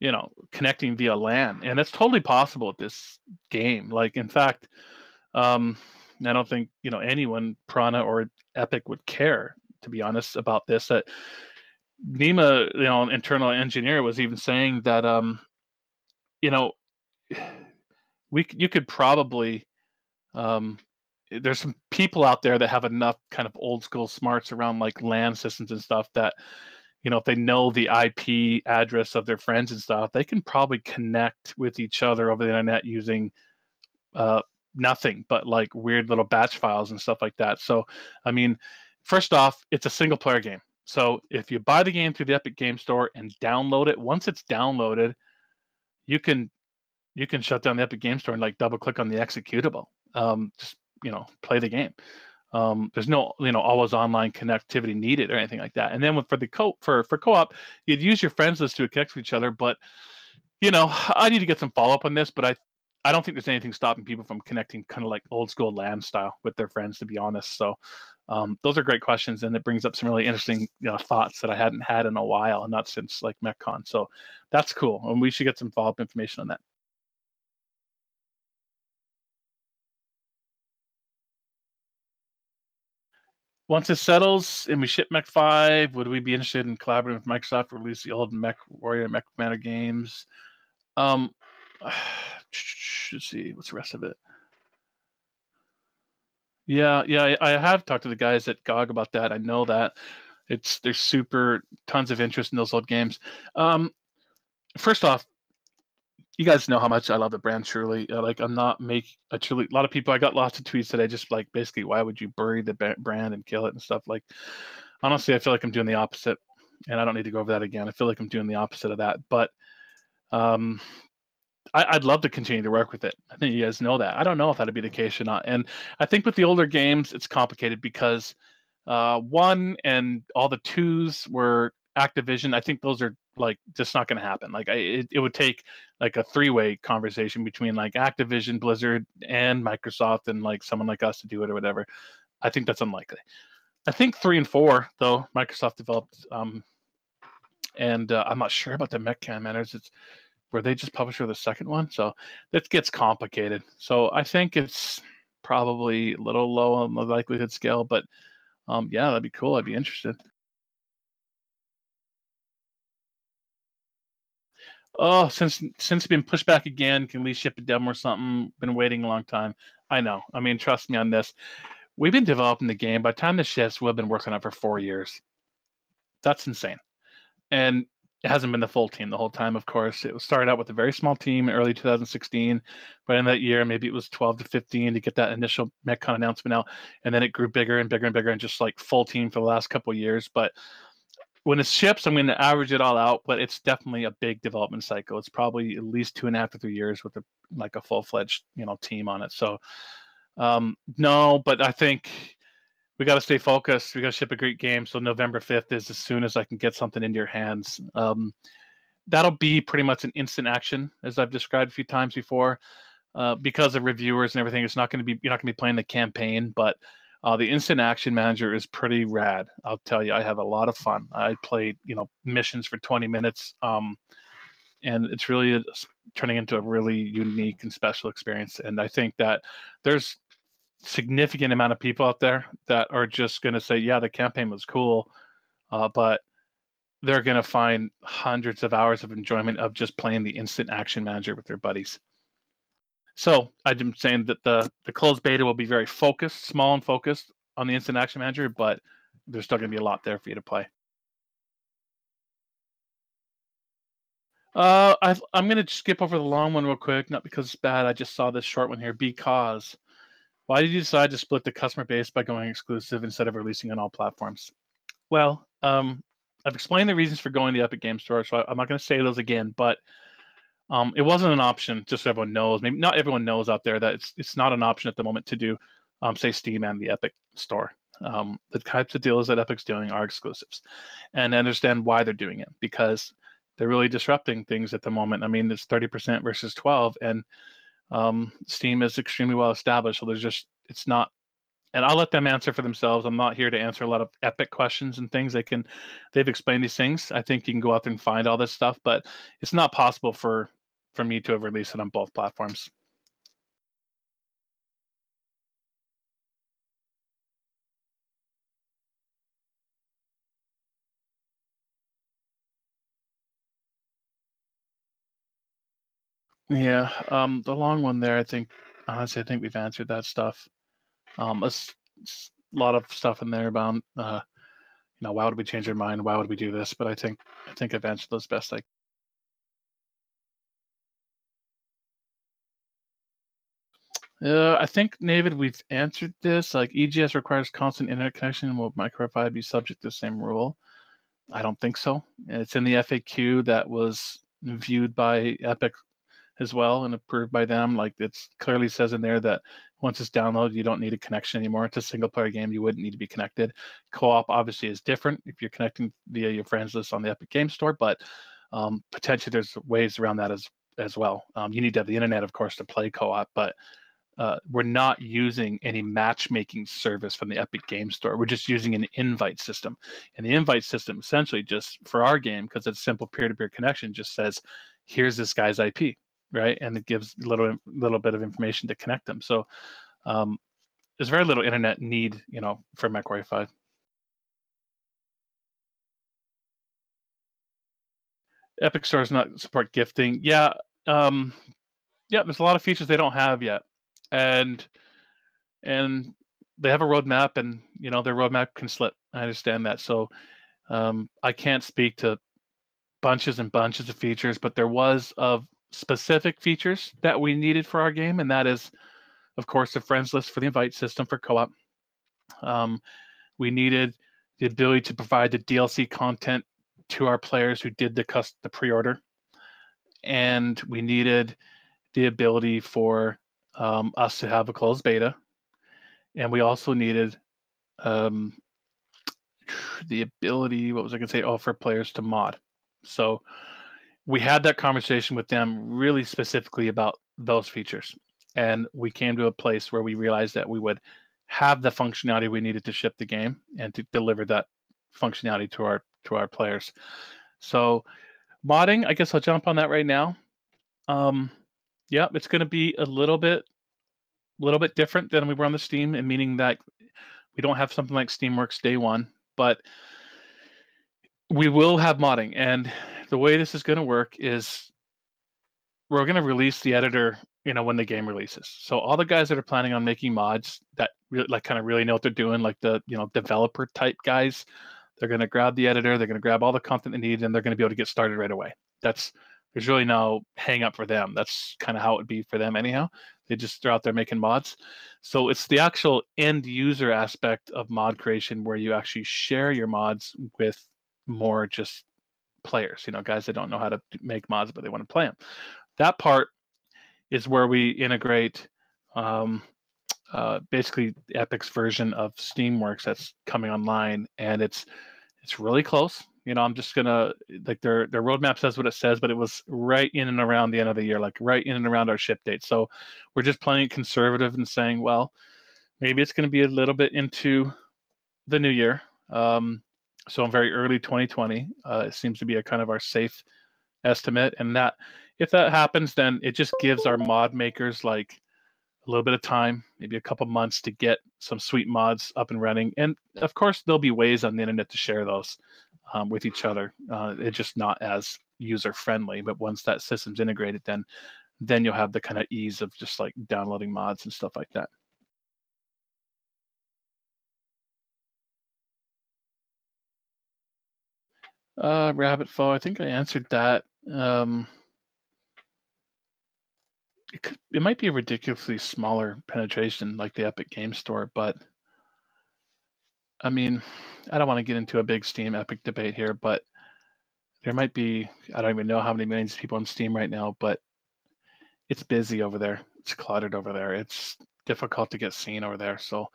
you know, connecting via LAN, and that's totally possible at this game. Like, in fact, um, I don't think you know anyone, Piranha or Epic, would care, to be honest, about this. That Nima, you know, an internal engineer, was even saying that, um, you know, we you could probably um, there's some people out there that have enough kind of old school smarts around like LAN systems and stuff that you know if they know the IP address of their friends and stuff, they can probably connect with each other over the internet using uh, nothing but like weird little batch files and stuff like that. So, I mean, first off, it's a single player game. So if you buy the game through the Epic Game Store and download it, once it's downloaded, you can you can shut down the Epic Game Store and like double click on the executable. Um, just you know, play the game. Um, there's no you know always online connectivity needed or anything like that. And then for the co for for co-op, you'd use your friends list to connect to each other. But you know, I need to get some follow up on this. But I I don't think there's anything stopping people from connecting kind of like old school LAN style with their friends, to be honest. So um, those are great questions, and it brings up some really interesting you know, thoughts that I hadn't had in a while, and not since like MechCon. So that's cool, and we should get some follow up information on that. Once it settles and we ship Mech 5, would we be interested in collaborating with Microsoft to release the old Mech Warrior, Mech Commander games? Um, (sighs) let's see, what's the rest of it? Yeah, yeah, I, I have talked to the guys at GOG about that. I know that it's there's super tons of interest in those old games. Um, first off, you guys know how much I love the brand. Truly, uh, like I'm not make a truly. A lot of people. I got lots of tweets today, just like basically, why would you bury the brand and kill it and stuff? Like, honestly, I feel like I'm doing the opposite, and I don't need to go over that again. I feel like I'm doing the opposite of that, but um, I, would love to continue to work with it. I think you guys know that. I don't know if that'd be the case or not. And I think with the older games, it's complicated because uh, one and all the twos were Activision. I think those are like just not going to happen. Like I, it, it would take like a three way conversation between like Activision, Blizzard, and Microsoft, and like someone like us to do it or whatever. I think that's unlikely. I think three and four though Microsoft developed, um, and uh, I'm not sure about the Mech Commanders. It's where they just published for the second one. So that gets complicated. So I think it's probably a little low on the likelihood scale, but um, yeah, that'd be cool. I'd be interested. Oh, since since it's been pushed back again, can we ship a demo or something? Been waiting a long time. I know. I mean, trust me on this. We've been developing the game. By the time the ships, we've been working on it for four years. That's insane. And it hasn't been the full team the whole time, of course. It started out with a very small team early 2016, but in that year, maybe it was 12 to 15 to get that initial MechCon announcement out, and then it grew bigger and bigger and bigger, and just like full team for the last couple years. But when it ships, I'm going to average it all out, but it's definitely a big development cycle. It's probably at least two and a half to three years with a like a full fledged you know team on it. So um, no, but I think we got to stay focused. We got to ship a great game. So November 5th is as soon as I can get something into your hands. Um, that'll be pretty much an instant action, as I've described a few times before. Uh, because of reviewers and everything, it's not going to be you're not going to be playing the campaign, but uh, the instant action manager is pretty rad. I'll tell you, I have a lot of fun. I played you know missions for 20 minutes, um, and it's really turning into a really unique and special experience. And I think that there's significant amount of people out there that are just going to say, yeah, the campaign was cool, uh, but they're going to find hundreds of hours of enjoyment of just playing the instant action manager with their buddies. So I'm saying that the the closed beta will be very focused, small and focused on the instant action manager, but there's still going to be a lot there for you to play. Uh, I, I'm gonna skip over the long one real quick, not because it's bad. I just saw this short one here. Because, why did you decide to split the customer base by going exclusive instead of releasing on all platforms? Well, um, I've explained the reasons for going to the Epic Game Store, so I, am not going to say those again. But um, it wasn't an option, just so everyone knows. Maybe not everyone knows out there that it's it's not an option at the moment to do, um, say Steam and the Epic Store. Um, the types of deals that Epic's doing are exclusives, and I understand why they're doing it because they're really disrupting things at the moment. I mean, it's 30% versus 12, and um, Steam is extremely well established. So there's just it's not, and I'll let them answer for themselves. I'm not here to answer a lot of epic questions and things. They can, they've explained these things. I think you can go out there and find all this stuff, but it's not possible for for me to have released it on both platforms. Yeah, um, the long one there, I think, honestly, I think we've answered that stuff. Um, a s- s- lot of stuff in there about, uh, you know, why would we change our mind? Why would we do this? But I think, I think I've answered those best I. Uh, I think, David, we've answered this. Like EGS requires constant internet connection. Will micro Wi-Fi be subject to the same rule? I don't think so. It's in the FAQ that was viewed by Epic as well and approved by them. Like it clearly says in there that once it's downloaded, you don't need a connection anymore. It's a single player game. You wouldn't need to be connected. Co-op obviously is different if you're connecting via your friends list on the Epic Game Store, but um, potentially there's ways around that as as well. Um, you need to have the internet, of course, to play co-op, but uh, we're not using any matchmaking service from the Epic Game Store. We're just using an invite system, and the invite system essentially just for our game because it's simple peer-to-peer connection just says, "Here's this guy's IP." Right? And it gives a little little bit of information to connect them. So um, there's very little internet need, you know, for Mac Wi-Fi. Epic Store not support gifting. Yeah, um, yeah. There's a lot of features they don't have yet, and and they have a roadmap, and you know their roadmap can slip. I understand that. So um, I can't speak to bunches and bunches of features, but there was of specific features that we needed for our game, and that is, of course, the friends list for the invite system for co-op. Um, we needed the ability to provide the DLC content to our players who did the cust- the pre-order, and we needed the ability for um, us to have a closed beta, and we also needed um, the ability. What was I going to say? Oh, for players to mod. So we had that conversation with them really specifically about those features. And we came to a place where we realized that we would have the functionality we needed to ship the game and to deliver that functionality to our to our players. So modding, I guess I'll jump on that right now. Um, yeah, it's going to be a little bit, a little bit different than we were on the Steam, and meaning that we don't have something like Steamworks day one, but we will have modding. And the way this is going to work is we're going to release the editor you know when the game releases. So all the guys that are planning on making mods that really like kind of really know what they're doing like the you know developer type guys they're going to grab the editor they're going to grab all the content they need and they're going to be able to get started right away. That's there's really no hang up for them. That's kind of how it would be for them anyhow. They just they're out there making mods. So it's the actual end user aspect of mod creation where you actually share your mods with more just players, you know, guys that don't know how to make mods, but they want to play them. That part is where we integrate um, uh, basically Epic's version of Steamworks that's coming online, and it's it's really close. You know, I'm just gonna like their their roadmap says what it says, but it was right in and around the end of the year, like right in and around our ship date. So we're just playing conservative and saying, well, maybe it's to be a little bit into the new year. Um, so in very early 2020 uh, it seems to be a kind of our safe estimate and that if that happens then it just gives our mod makers like a little bit of time maybe a couple months to get some sweet mods up and running. And of course there'll be ways on the internet to share those um, with each other. Uh, it's just not as user friendly but once that system's integrated then then you'll have the kind of ease of just like downloading mods and stuff like that Uh, rabbit foe. I think I answered that. Um, it could, it might be a ridiculously smaller penetration like the Epic Game Store, but I mean, I don't want to get into a big Steam Epic debate here, but there might be I don't even know how many millions of people on Steam right now, but it's busy over there. It's cluttered over there. It's difficult to get seen over there. So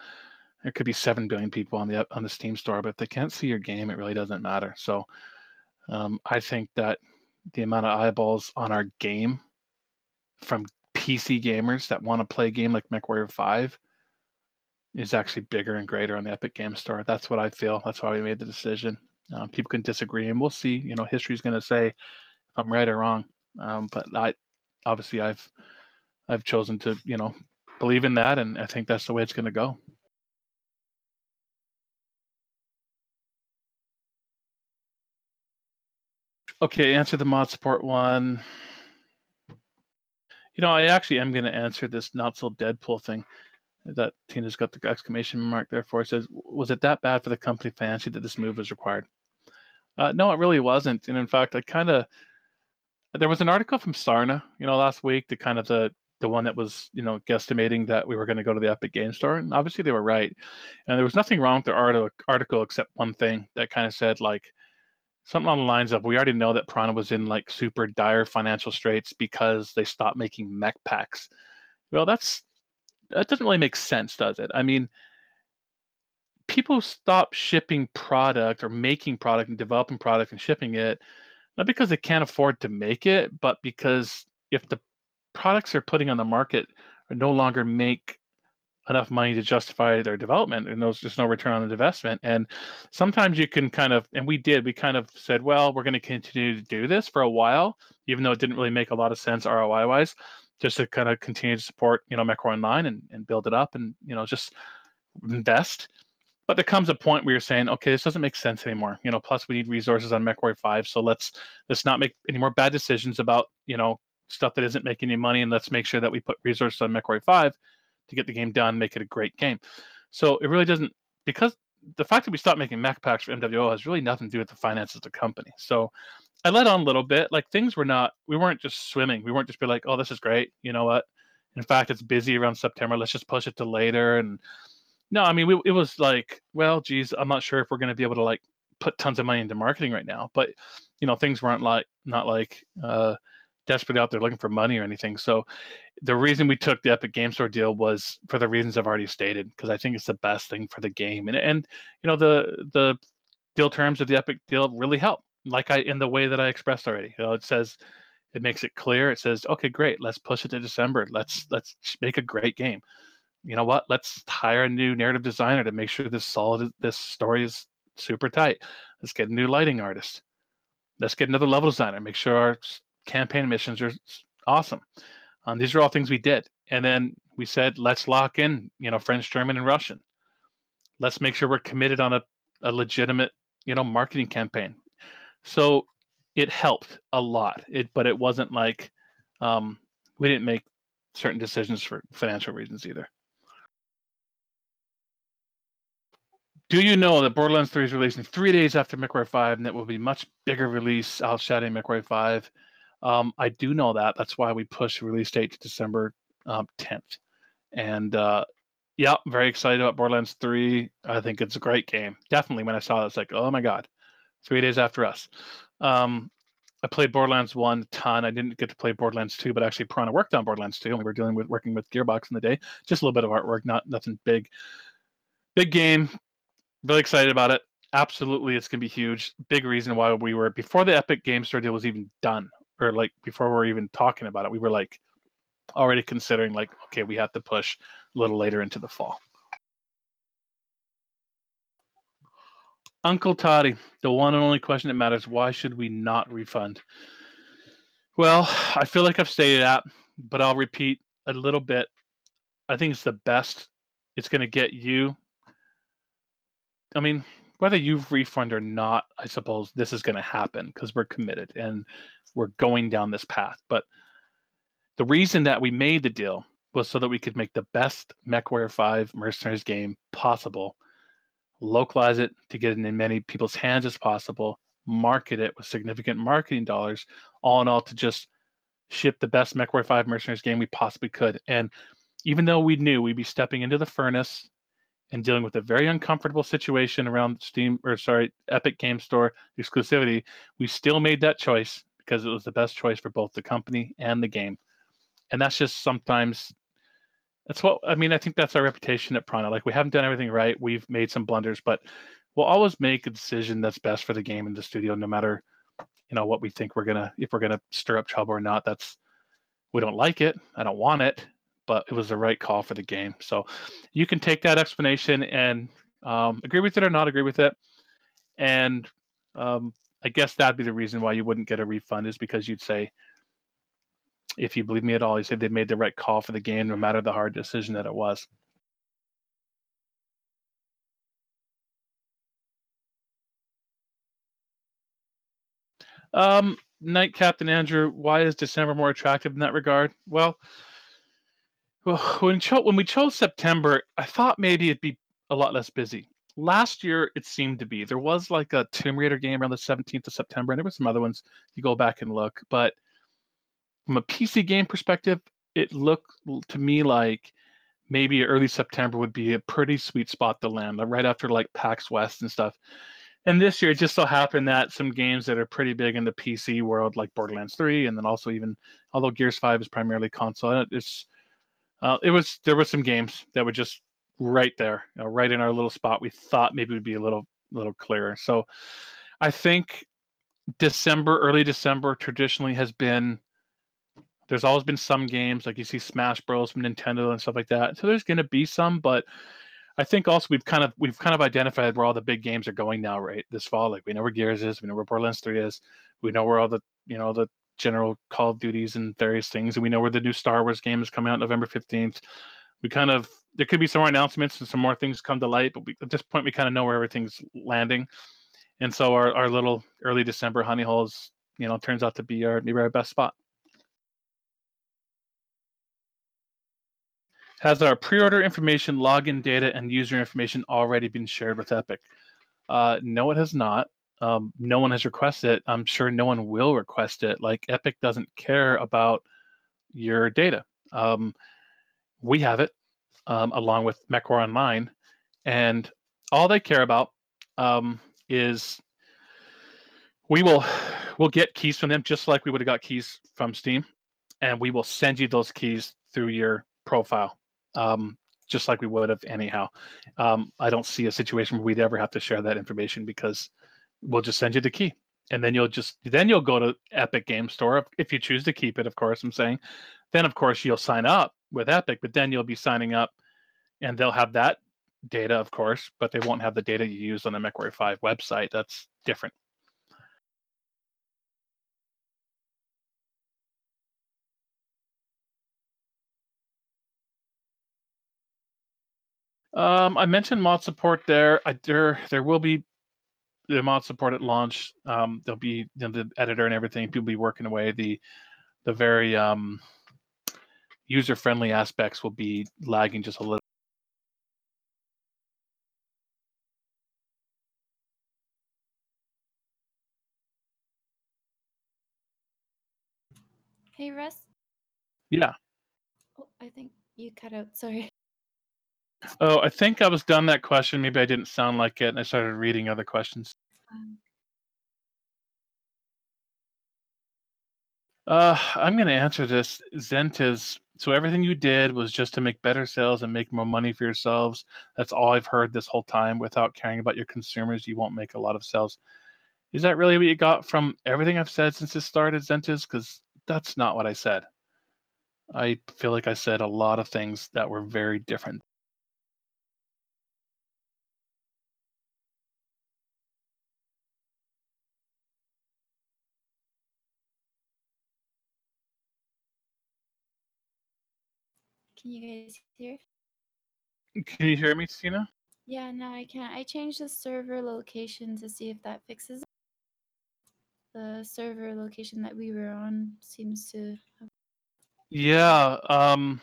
there could be seven billion people on the on the Steam store, but if they can't see your game, it really doesn't matter. So um, I think that the amount of eyeballs on our game from PC gamers that want to play a game like MechWarrior 5 is actually bigger and greater on the Epic Game Store. That's what I feel. That's why we made the decision. Um, people can disagree, and we'll see. You know, history's going to say if I'm right or wrong. Um, but I, obviously, I've I've chosen to you know believe in that, and I think that's the way it's going to go. Okay, answer the mod support one. You know, I actually am going to answer this not so Deadpool thing that Tina's got the exclamation mark there for. It says, was it that bad for the company financially that this move was required? Uh, no, it really wasn't. And in fact, I kind of there was an article from Sarna, you know, last week, the kind of the the one that was, you know, guesstimating that we were going to go to the Epic Game Store, and obviously they were right. And there was nothing wrong with the article except one thing that kind of said like something on the lines of we already know that Piranha was in like super dire financial straits because they stopped making mech packs. Well, that's that doesn't really make sense, does it? I mean, people stop shipping product or making product and developing product and shipping it not because they can't afford to make it, but because if the products they're putting on the market no longer make enough money to justify their development and there's just no return on the investment and sometimes you can kind of and we did we kind of said well we're going to continue to do this for a while even though it didn't really make a lot of sense roi wise just to kind of continue to support you know MechWarrior Online and, and build it up and you know just invest. But there comes a point where you're saying okay this doesn't make sense anymore you know plus we need resources on MechWarrior 5 so let's let's not make any more bad decisions about you know stuff that isn't making any money and let's make sure that we put resources on MechWarrior 5 to get the game done, make it a great game. So it really doesn't because the fact that we stopped making mech packs for MWO has really nothing to do with the finances of the company. So I let on a little bit. Like things were not, we weren't just swimming. We weren't just be like, oh, this is great. You know what? In fact, it's busy around September. Let's just push it to later. And no, I mean, we, it was like, well, geez, I'm not sure if we're going to be able to like put tons of money into marketing right now. But you know, things weren't like not like uh, desperately out there looking for money or anything. So the reason we took the Epic Game Store deal was for the reasons I've already stated, because I think it's the best thing for the game. And and you know the the deal terms of the Epic deal really help. Like I in the way that I expressed already. You know, it says it makes it clear. It says, okay, great, let's push it to December. Let's let's make a great game. You know what? Let's hire a new narrative designer to make sure this solid this story is super tight. Let's get a new lighting artist. Let's get another level designer. Make sure our campaign missions are awesome. Um, these are all things we did. And then we said, let's lock in, you know, French, German, and Russian. Let's make sure we're committed on a, a legitimate, you know, marketing campaign. So it helped a lot. It, but it wasn't like um, we didn't make certain decisions for financial reasons either. Do you know that Borderlands 3 is releasing three days after MechWarrior 5, and it will be much bigger release outshadowing MechWarrior 5? Um, I do know that. That's why we pushed release date to December um, 10th. And uh, yeah, very excited about Borderlands 3. I think it's a great game. Definitely, when I saw it, it's like, oh my god, three days after us. Um, I played Borderlands 1 a ton. I didn't get to play Borderlands 2, but actually Piranha worked on Borderlands 2, and we were dealing with working with Gearbox in the day. Just a little bit of artwork, not nothing big. Big game. Really excited about it. Absolutely, it's gonna be huge. Big reason why we were before the Epic Game Store deal was even done or like before we are even talking about it, we were like already considering like, okay, we have to push a little later into the fall. Uncle Toddy, the one and only question that matters: Why should we not refund? Well, I feel like I've stated that, but I'll repeat a little bit. I think it's the best. It's going to get you. I mean, whether you've refund or not, I suppose this is going to happen because we're committed and we're going down this path. But the reason that we made the deal was so that we could make the best MechWarrior 5 Mercenaries game possible, localize it to get it in many people's hands as possible, market it with significant marketing dollars, all in all, to just ship the best MechWarrior 5 Mercenaries game we possibly could. And even though we knew we'd be stepping into the furnace and dealing with a very uncomfortable situation around Steam or sorry, Epic Game Store exclusivity, we still made that choice because it was the best choice for both the company and the game. And that's just sometimes that's what I mean. I think that's our reputation at Piranha. Like we haven't done everything right. We've made some blunders, but we'll always make a decision that's best for the game in the studio, no matter you know what we think we're gonna if we're gonna stir up trouble or not. That's we don't like it. I don't want it, but it was the right call for the game. So you can take that explanation and um, agree with it or not agree with it. And um, I guess that'd be the reason why you wouldn't get a refund is because you'd say, if you believe me at all, you say they made the right call for the game, no matter the hard decision that it was. Um, Night Captain Andrew, why is December more attractive in that regard? Well, well when, cho- when we chose September, I thought maybe it'd be a lot less busy. Last year, it seemed to be. There was like a Tomb Raider game around the 17th of September, and there were some other ones. You go back and look, but from a PC game perspective, it looked to me like maybe early September would be a pretty sweet spot to land, right after like PAX West and stuff. And this year, it just so happened that some games that are pretty big in the PC world, like Borderlands 3, and then also even, although Gears 5 is primarily console, it's uh, it was there were some games that were just right there, you know, right in our little spot. We thought maybe it would be a little little clearer. So I think December, early December, traditionally has been. There's always been some games like you see Smash Bros from Nintendo and stuff like that. So there's going to be some, but I think also we've kind of we've kind of identified where all the big games are going now, right? This fall, like we know where Gears is, we know where Borderlands Three is, we know where all the you know the general Call of Duties and various things, and we know where the new Star Wars game is coming out November fifteenth. We kind of there could be some more announcements and some more things come to light, but we, at this point we kind of know where everything's landing, and so our our little early December honey holes, you know, turns out to be our maybe our best spot. Has our pre-order information, login data, and user information already been shared with Epic? Uh, no, it has not. Um, no one has requested it. I'm sure no one will request it. Like Epic doesn't care about your data. Um, we have it um, along with MechWarrior Online, and all they care about um, is we will we'll get keys from them just like we would have got keys from Steam, and we will send you those keys through your profile um, just like we would have anyhow. Um, I don't see a situation where we'd ever have to share that information because we'll just send you the key, and then you'll just then you'll go to Epic Game Store if you choose to keep it. Of course, I'm saying. Then of course you'll sign up with Epic, but then you'll be signing up, and they'll have that data, of course, but they won't have the data you use on the MechWarrior 5 website. That's different. Um, I mentioned mod support there. I, there there will be the mod support at launch. Um, there'll be you know, the editor and everything. People be working away. The the very um, user friendly aspects will be lagging just a little. Hey, Russ. Yeah. Oh, I think you cut out. Sorry. (laughs) Oh, I think I was done that question. Maybe I didn't sound like it, and I started reading other questions. Uh, I'm going to answer this. Zentiz. So everything you did was just to make better sales and make more money for yourselves. That's all I've heard this whole time. Without caring about your consumers, you won't make a lot of sales. Is that really what you got from everything I've said since this started, Zentiz? Because that's not what I said. I feel like I said a lot of things that were very different. Can you guys hear? Can you hear me, Tina? Yeah, no, I can't. I changed the server location to see if that fixes it. The server location that we were on seems to. Have... Yeah. Um.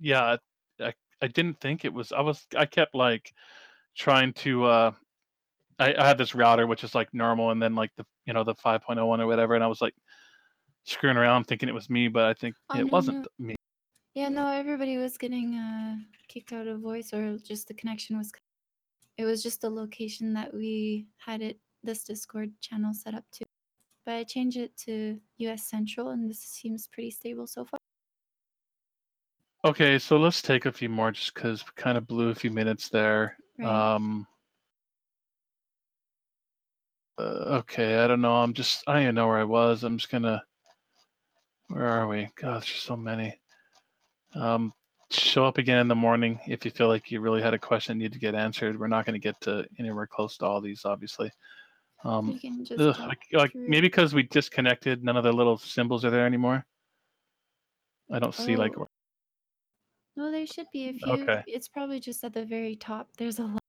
Yeah. I I didn't think it was. I was. I kept like trying to uh I, I had this router which is like normal, and then like the you know the 5.01 or whatever, and I was like screwing around thinking it was me, but I think Oh, it no, wasn't no. me. Yeah, no, everybody was getting uh, kicked out of voice, or just the connection was. It was just the location that we had it this Discord channel set up to. But I changed it to U.S. Central, and this seems pretty stable so far. Okay, so let's take a few more just because we kind of blew a few minutes there. Right. Um, uh, okay, I don't know. I'm just, I don't even know where I was. I'm just gonna, where are we? God, there's so many. Um, show up again in the morning if you feel like you really had a question need to get answered. We're not going to get to anywhere close to all these, obviously. Um, we can just ugh, like, like maybe because we disconnected, none of the little symbols are there anymore. I don't see like. Oh. No, they should be. a few. Okay. it's probably just at the very top. There's a lot.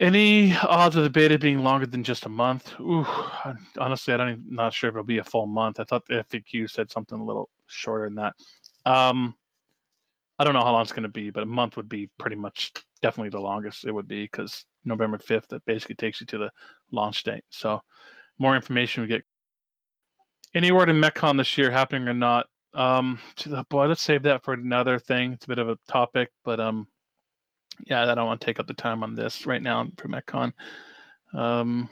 Any odds of the beta being longer than just a month? Ooh, honestly, I don't even, not sure if it'll be a full month. I thought the FAQ said something a little shorter than that. Um, I don't know how long it's going to be, but a month would be pretty much definitely the longest it would be because November 5th, that basically takes you to the launch date. So more information we get. Any word in MechCon this year happening or not? Um, the, boy, let's save that for another thing. It's a bit of a topic, but um, yeah, I don't want to take up the time on this right now for MechCon. Um,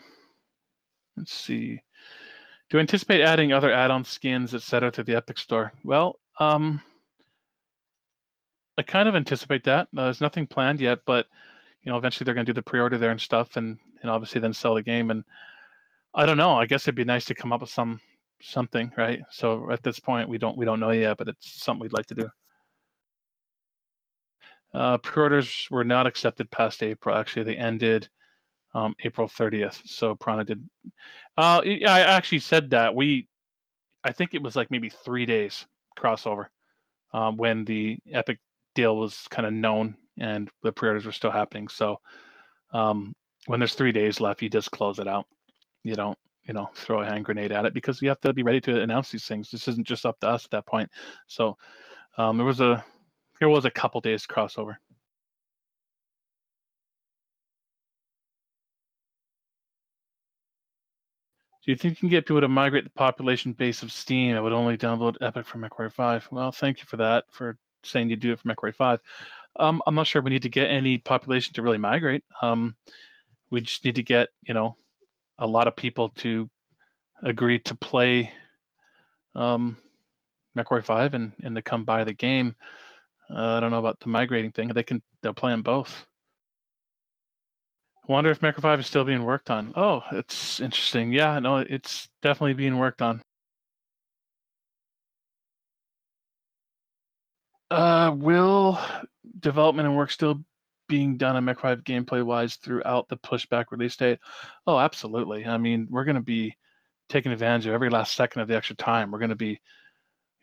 let's see. Do you anticipate adding other add-on skins, etc., to the Epic Store? Well, um, I kind of anticipate that. Uh, there's nothing planned yet, but you know, eventually they're going to do the pre-order there and stuff, and and obviously then sell the game. And I don't know. I guess it'd be nice to come up with some something, right? So at this point, we don't we don't know yet, but it's something we'd like to do. Uh, pre-orders were not accepted past April. Actually, they ended um, April 30th. So Piranha did. Uh, I actually said that we. I think it was like maybe three days crossover um, when the Epic deal was kind of known and the pre-orders were still happening. So um, when there's three days left, you just close it out. You don't, you know, throw a hand grenade at it because you have to be ready to announce these things. This isn't just up to us at that point. So um, there was a there was a couple days crossover. Do you think you can get people to migrate the population base of Steam? I would only download Epic for MechWarrior 5. Well, thank you for that, for saying you do it for MechWarrior 5. Um, I'm not sure we need to get any population to really migrate. Um, we just need to get, you know, a lot of people to agree to play um, MechWarrior 5 and, and to come buy the game. Uh, I don't know about the migrating thing. They can, they'll play them both. Wonder if MechWarrior 5 is still being worked on. Oh, it's interesting. Yeah, no, it's definitely being worked on. Uh, will development and work still being done on Mech 5 gameplay wise throughout the pushback release date? Oh, absolutely. I mean, we're going to be taking advantage of every last second of the extra time. We're going to be,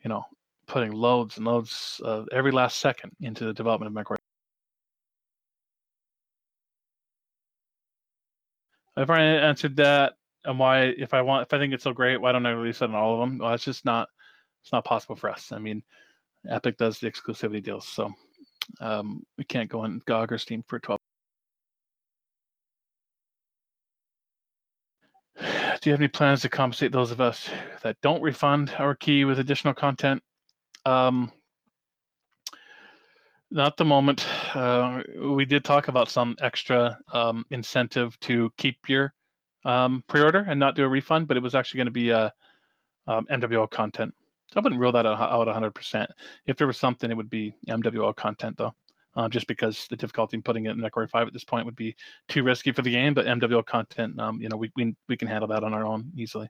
you know, putting loads and loads of every last second into the development of. I've already answered that. And why, if I want, if I think it's so great, why don't I release it on all of them? Well, it's just not, it's not possible for us. I mean, Epic does the exclusivity deals, so um, we can't go on GOG or Steam for 12. (sighs) Do you have any plans to compensate those of us that don't refund our key with additional content? Um, not the moment. Uh, we did talk about some extra um, incentive to keep your um, pre-order and not do a refund, but it was actually going to be uh, um, MWO content. So I wouldn't rule that out, out 100%. If there was something, it would be MWO content, though, uh, just because the difficulty in putting it in MechWarrior 5 at this point would be too risky for the game. But MWO content, um, you know, we, we we can handle that on our own easily.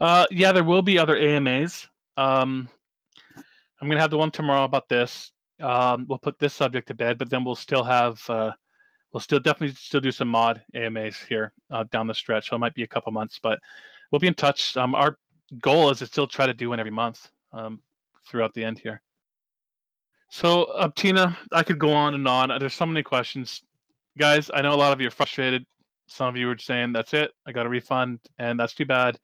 Uh, yeah, there will be other AMAs. Um, I'm gonna have the one tomorrow about this. Um, we'll put this subject to bed, but then we'll still have uh, we'll still definitely still do some mod AMAs here uh, down the stretch. So it might be a couple months, but we'll be in touch. Um, our goal is to still try to do one every month um, throughout the end here. So, uh, Tina, I could go on and on. There's so many questions, guys. I know a lot of you are frustrated. Some of you were saying, "That's it, I got a refund," and that's too bad.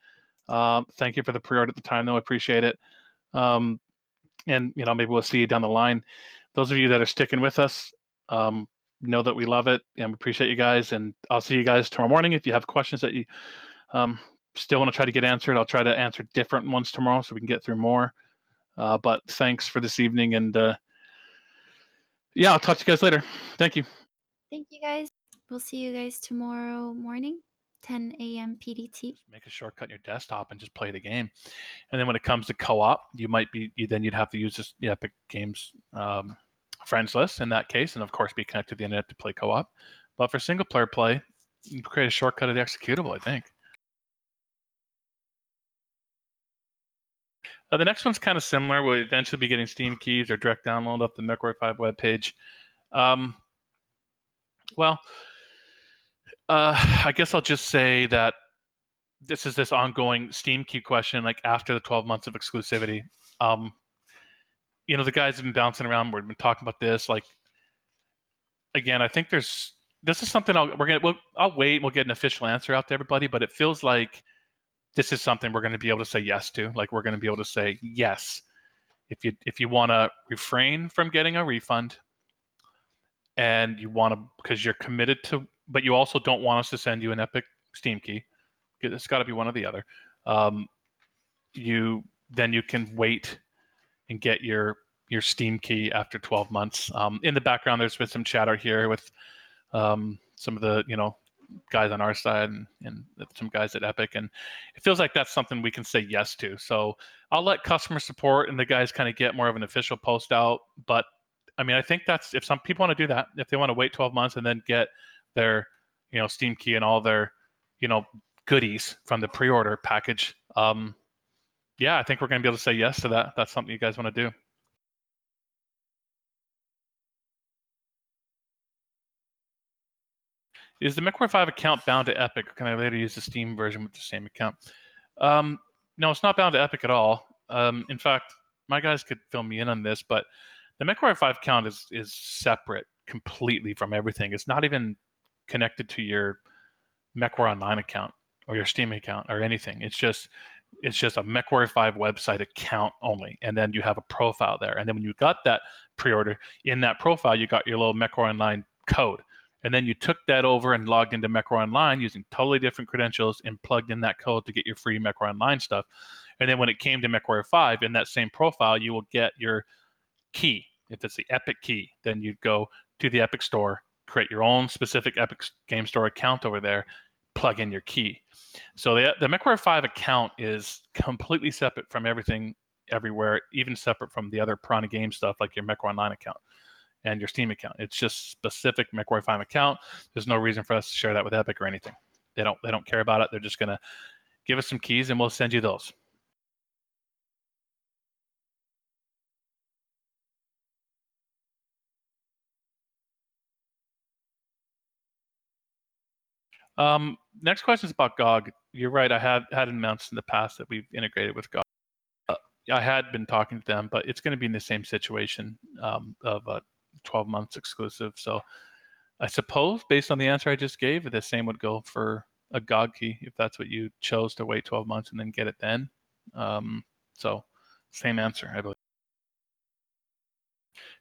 Um, thank you for the pre-order at the time, though. I appreciate it. Um, and you know maybe we'll see you down the line. Those of you that are sticking with us, um, know that we love it and appreciate you guys. And I'll see you guys tomorrow morning. If you have questions that you um, still want to try to get answered, I'll try to answer different ones tomorrow so we can get through more. Uh, but thanks for this evening, and uh, yeah, I'll talk to you guys later. Thank you. Thank you guys. We'll see you guys tomorrow morning, 10 a.m. PDT. make a shortcut in your desktop and just play the game. And then when it comes to co-op, you might be you, then you'd have to use this the Epic Games um, friends list in that case, and of course be connected to the internet to play co-op. But for single player play, you create a shortcut of the executable. I think. Uh, the next one's kind of similar. We'll eventually be getting Steam keys or direct download off the MechWarrior 5 webpage. Um, well, uh, (sighs) I guess I'll just say that this is this ongoing Steam key question, like after the 12 months of exclusivity. Um, you know, the guys have been bouncing around. We've been talking about this. Like, again, I think there's this is something I'll we're gonna we'll, I'll wait. We'll get an official answer out to everybody, but it feels like this is something we're going to be able to say yes to. Like, we're going to be able to say yes if you if you want to refrain from getting a refund, and you want to because you're committed to, but you also don't want us to send you an Epic Steam key. It's got to be one or the other. Um, you then you can wait and get your your Steam key after 12 months. Um, in the background, there's been some chatter here with um, some of the you know guys on our side and, and some guys at Epic, and it feels like that's something we can say yes to. So I'll let customer support and the guys kind of get more of an official post out. But I mean, I think that's if some people want to do that, if they want to wait 12 months and then get their you know Steam key and all their you know goodies from the pre-order package. Um, yeah, I think we're going to be able to say yes to that. That's something you guys want to do. Is the MechWarrior 5 account bound to Epic, or can I later use the Steam version with the same account? Um, no, it's not bound to Epic at all. Um, in fact, my guys could fill me in on this, but the MechWarrior 5 account is is separate completely from everything. It's not even connected to your MechWarrior Online account or your Steam account or anything. It's just it's just a MechWarrior 5 website account only, and then you have a profile there. And then when you got that pre-order in that profile, you got your little MechWarrior Online code, and then you took that over and logged into MechWarrior Online using totally different credentials and plugged in that code to get your free MechWarrior Online stuff. And then when it came to MechWarrior 5, in that same profile, you will get your key. If it's the Epic key, then you'd go to the Epic Store, create your own specific Epic Game Store account over there, plug in your key. So the the MechWarrior 5 account is completely separate from everything everywhere, even separate from the other Piranha Game stuff like your MechWarrior Online account and your Steam account. It's just specific MechWarrior 5 account. There's no reason for us to share that with Epic or anything. They don't they don't care about it. They're just gonna give us some keys and we'll send you those. Um, next question is about GOG. You're right. I had had announced in the past that we've integrated with GOG. Uh, I had been talking to them, but it's going to be in the same situation um, of a 12 months exclusive. So I suppose, based on the answer I just gave, the same would go for a GOG key if that's what you chose to wait 12 months and then get it then. Um, so same answer, I believe.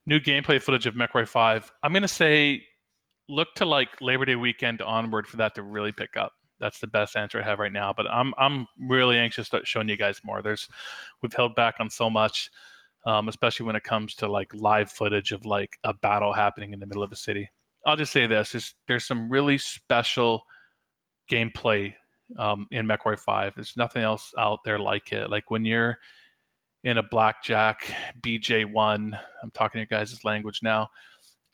New gameplay footage of MechWarrior 5. I'm going to say look to like Labor Day weekend onward for that to really pick up. That's the best answer I have right now. But I'm I'm really anxious to showing you guys more. There's we've held back on so much, um, especially when it comes to like live footage of like a battle happening in the middle of a city. I'll just say this: is there's some really special gameplay um, in MechWarrior 5. There's nothing else out there like it. Like when you're in a blackjack BJ1, I'm talking your guys' language now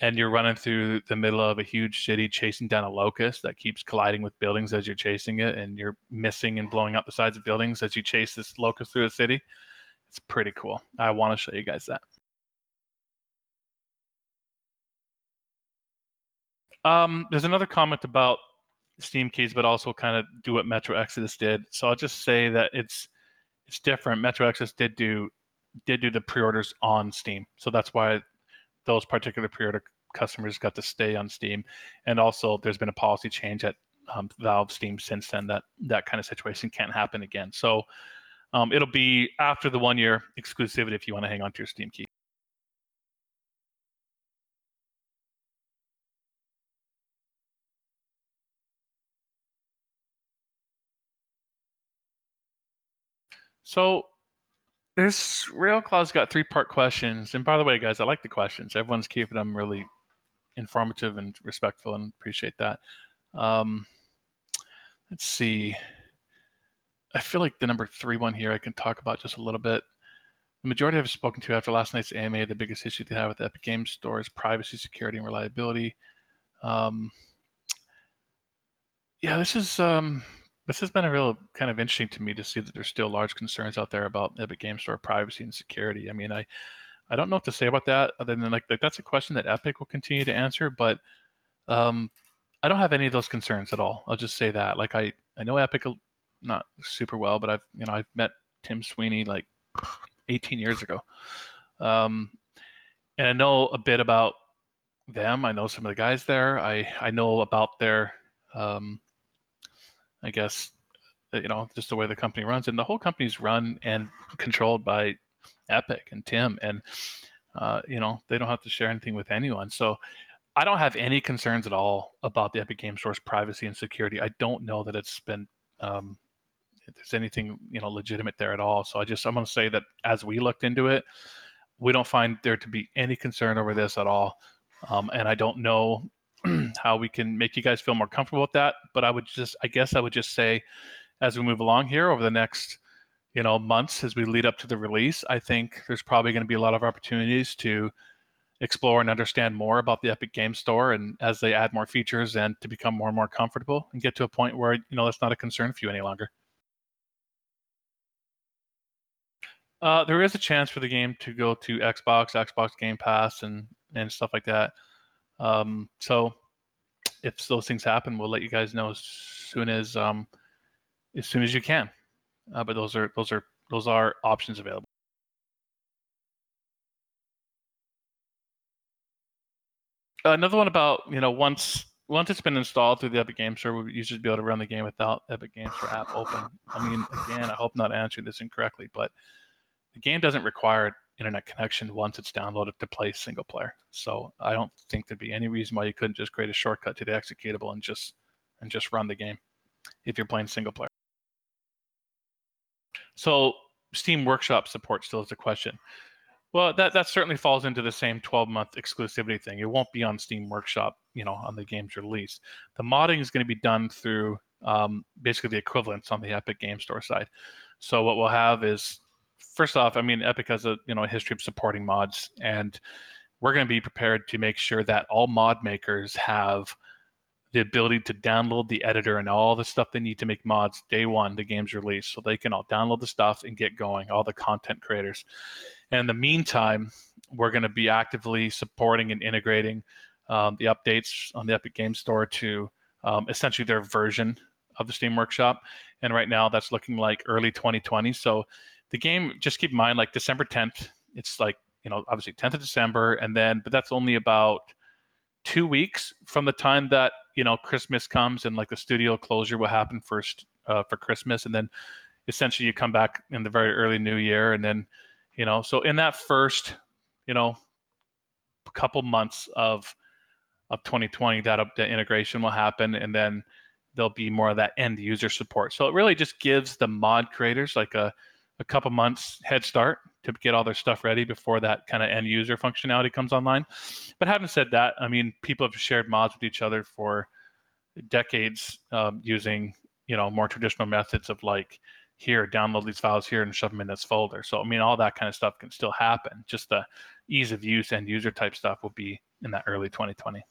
and you're running through the middle of a huge city chasing down a locust that keeps colliding with buildings as you're chasing it and you're missing and blowing up the sides of buildings as you chase this locust through the city it's pretty cool. I want to show you guys that. Um, there's another comment about steam keys but also kind of do what metro exodus did. So i'll just say that it's it's different. Metro exodus did do did do the pre-orders on steam. So that's why those particular pre-order customers got to stay on Steam, and also there's been a policy change at um, Valve Steam since then that that kind of situation can't happen again. So Um, it'll be after the one year exclusivity if you want to hang on to your Steam key. So this Railclaw's got three part questions. And by the way, guys, I like the questions. Everyone's keeping them really informative and respectful and appreciate that. Um, let's see. I feel like the number three one here I can talk about just a little bit. The majority I've spoken to after last night's AMA, the biggest issue they have with Epic Games Store is privacy, security, and reliability. Um, yeah, this is um, this has been a real kind of interesting to me to see that there's still large concerns out there about Epic Game Store privacy and security. I mean, I I don't know what to say about that other than like, like that's a question that Epic will continue to answer, but um, I don't have any of those concerns at all. I'll just say that. Like I I know Epic not super well, but I've you know I've met Tim Sweeney like 18 years ago, um, and I know a bit about them. I know some of the guys there. I I know about their um, I guess you know just the way the company runs, and the whole company's run and controlled by Epic and Tim, and uh, you know they don't have to share anything with anyone. So I don't have any concerns at all about the Epic Game Store's privacy and security. I don't know that it's been um, there's anything you know legitimate there at all. So I just I'm going to say that as we looked into it, we don't find there to be any concern over this at all. Um, and I don't know (clears throat) how we can make you guys feel more comfortable with that. But I would just I guess I would just say as we move along here over the next you know months as we lead up to the release, I think there's probably going to be a lot of opportunities to explore and understand more about the Epic Game Store and as they add more features and to become more and more comfortable and get to a point where you know that's not a concern for you any longer. Uh, there is a chance for the game to go to Xbox, Xbox Game Pass, and and stuff like that. Um, so if those things happen, we'll let you guys know as soon as um, as soon as you can. Uh, but those are those are those are options available. Another one about you know once once it's been installed through the Epic Game Store, we usually be able to run the game without Epic Game Store app open. I mean, again, I hope not answering this incorrectly, but the game doesn't require internet connection once it's downloaded to play single player. So I don't think there'd be any reason why you couldn't just create a shortcut to the executable and just and just run the game if you're playing single player. So Steam Workshop support still is a question. Well, that that certainly falls into the same 12 month exclusivity thing. It won't be on Steam Workshop, you know, on the game's release. The modding is going to be done through um, basically the equivalents on the Epic Game Store side. So what we'll have is first off, I mean, Epic has a you know a history of supporting mods, and we're going to be prepared to make sure that all mod makers have the ability to download the editor and all the stuff they need to make mods day one the game's release so they can all download the stuff and get going all the content creators. And in the meantime we're going to be actively supporting and integrating um, the updates on the epic game store to um, essentially their version of the steam workshop and right now that's looking like early 2020 so the game just keep in mind like december 10th it's like you know obviously 10th of december and then but that's only about two weeks from the time that you know christmas comes and like the studio closure will happen first uh, for christmas and then essentially you come back in the very early new year and then you know so in that first you know couple months of of 2020 that, that integration will happen and then there'll be more of that end user support. So it really just gives the mod creators like a a couple months head start to get all their stuff ready before that kind of end user functionality comes online. But having said that, I mean, people have shared mods with each other for decades um, using, you know, more traditional methods of like, here, download these files here and shove them in this folder. So, I mean, all that kind of stuff can still happen. Just the ease of use and user type stuff will be in that early 2020.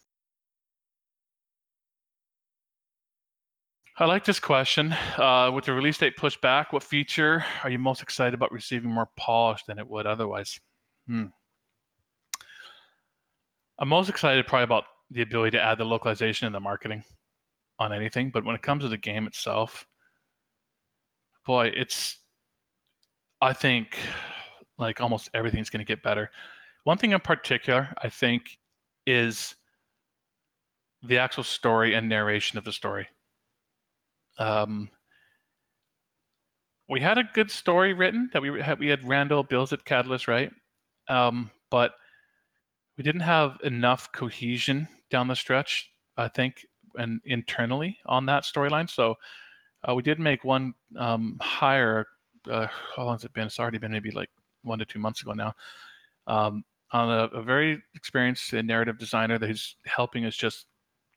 I like this question. Uh, with the release date pushed back, what feature are you most excited about receiving more polished than it would otherwise? Hmm. I'm most excited probably about the ability to add the localization and the marketing on anything. But when it comes to the game itself, boy, it's, I think like almost everything's going to get better. One thing in particular, I think, is the actual story and narration of the story um, we had a good story written that we had. We had Randall Bills at Catalyst, right? Um, but we didn't have enough cohesion down the stretch, I think, and internally on that storyline. So uh, we did make one um, hire. Uh, how long has it been? It's already been maybe like one to two months ago now. Um, on a, a, very experienced narrative designer that is helping us just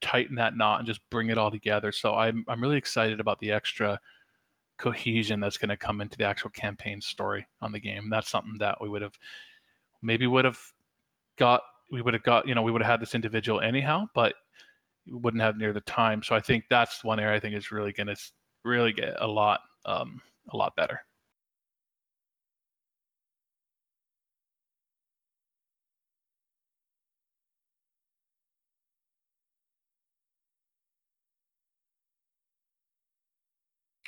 tighten that knot and just bring it all together. So I'm I'm really excited about the extra cohesion that's going to come into the actual campaign story on the game. That's something that we would have maybe would have got we would have got you know we would have had this individual anyhow, but wouldn't have near the time. So I think that's one area I think is really going to really get a lot um, a lot better.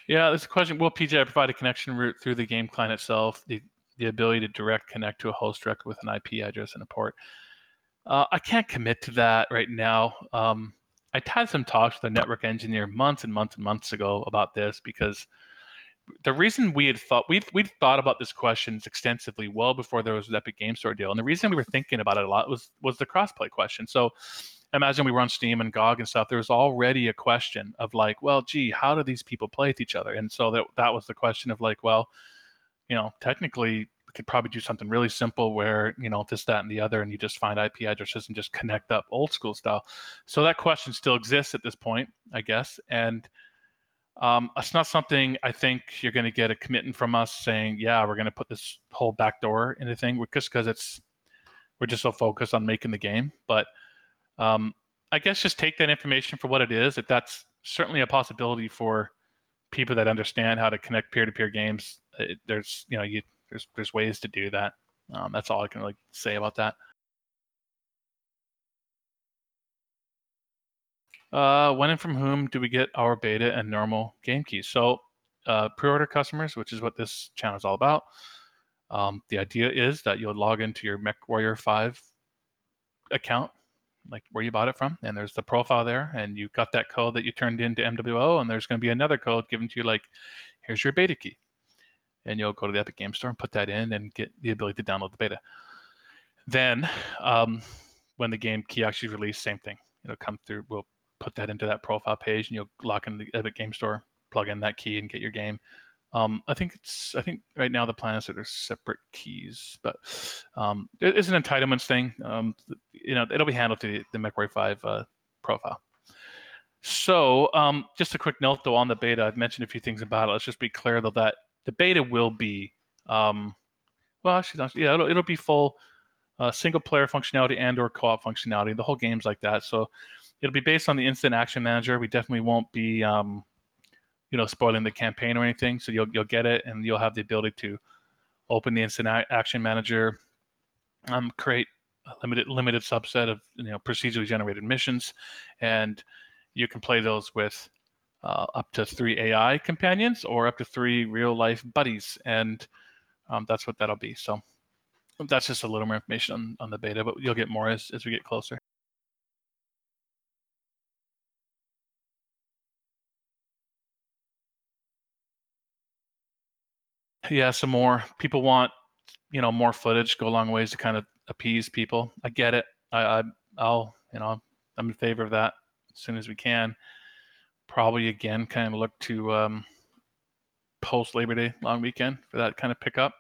Yeah, a question. Will PGI provide a connection route through the game client itself, the, the ability to direct connect to a host directly with an IP address and a port? Uh, I can't commit to that right now. Um, I had some talks with a network engineer months and months and months ago about this because the reason we had thought we'd we'd thought about this question extensively well before there was an Epic Game Store deal, and the reason we were thinking about it a lot was was the crossplay question. So imagine we were on Steam and GOG and stuff. There was already a question of like, well, gee, how do these people play with each other? And so that that was the question of like, well, you know, technically we could probably do something really simple where you know this, that, and the other, and you just find IP addresses and just connect up old school style. So that question still exists at this point, I guess, and. Um, it's not something I think you're going to get a commitment from us saying, yeah, we're going to put this whole backdoor in the thing, just because it's we're just so focused on making the game. But um, I guess just take that information for what it is. That that's certainly a possibility for people that understand how to connect peer-to-peer games. It, there's you know you there's there's ways to do that. Um, that's all I can really say about that. Uh, when and from whom do we get our beta and normal game keys? So, uh, pre-order customers, which is what this channel is all about. Um, the idea is that you'll log into your MechWarrior 5 account like where you bought it from, and there's the profile there, and you got that code that you turned into MWO, and there's going to be another code given to you like, here's your beta key, and you'll go to the Epic Game Store and put that in and get the ability to download the beta. Then, um, when the game key actually released, same thing. It'll come through. We'll put that into that profile page, and you'll lock in the Epic Game Store, plug in that key, and get your game. Um, I think it's. I think right now the plan is that there's separate keys, but um, it's an entitlements thing. Um, you know, it'll be handled through the, the MechWarrior 5 uh, profile. So, um, just a quick note though on the beta, I've mentioned a few things about it. Let's just be clear though that the beta will be, um, well, actually, not, yeah, it'll, it'll be full uh, single player functionality and or co-op functionality. The whole game's like that. So, it'll be based on the instant action manager. We definitely won't be um, you know spoiling the campaign or anything. So you'll you'll get it, and you'll have the ability to open the instant action manager, um, create a limited limited subset of you know procedurally generated missions, and you can play those with uh, up to three AI companions or up to three real life buddies, and um, that's what that'll be. So that's just a little more information on, on the beta, but you'll get more as, as we get closer. Yeah, some more. People want, you know, more footage. Go a long ways to kind of appease people. I get it. I, I I'll, you know, I'm in favor of that as soon as we can. Probably again, kind of look to um, post Labor Day long weekend for that kind of pickup.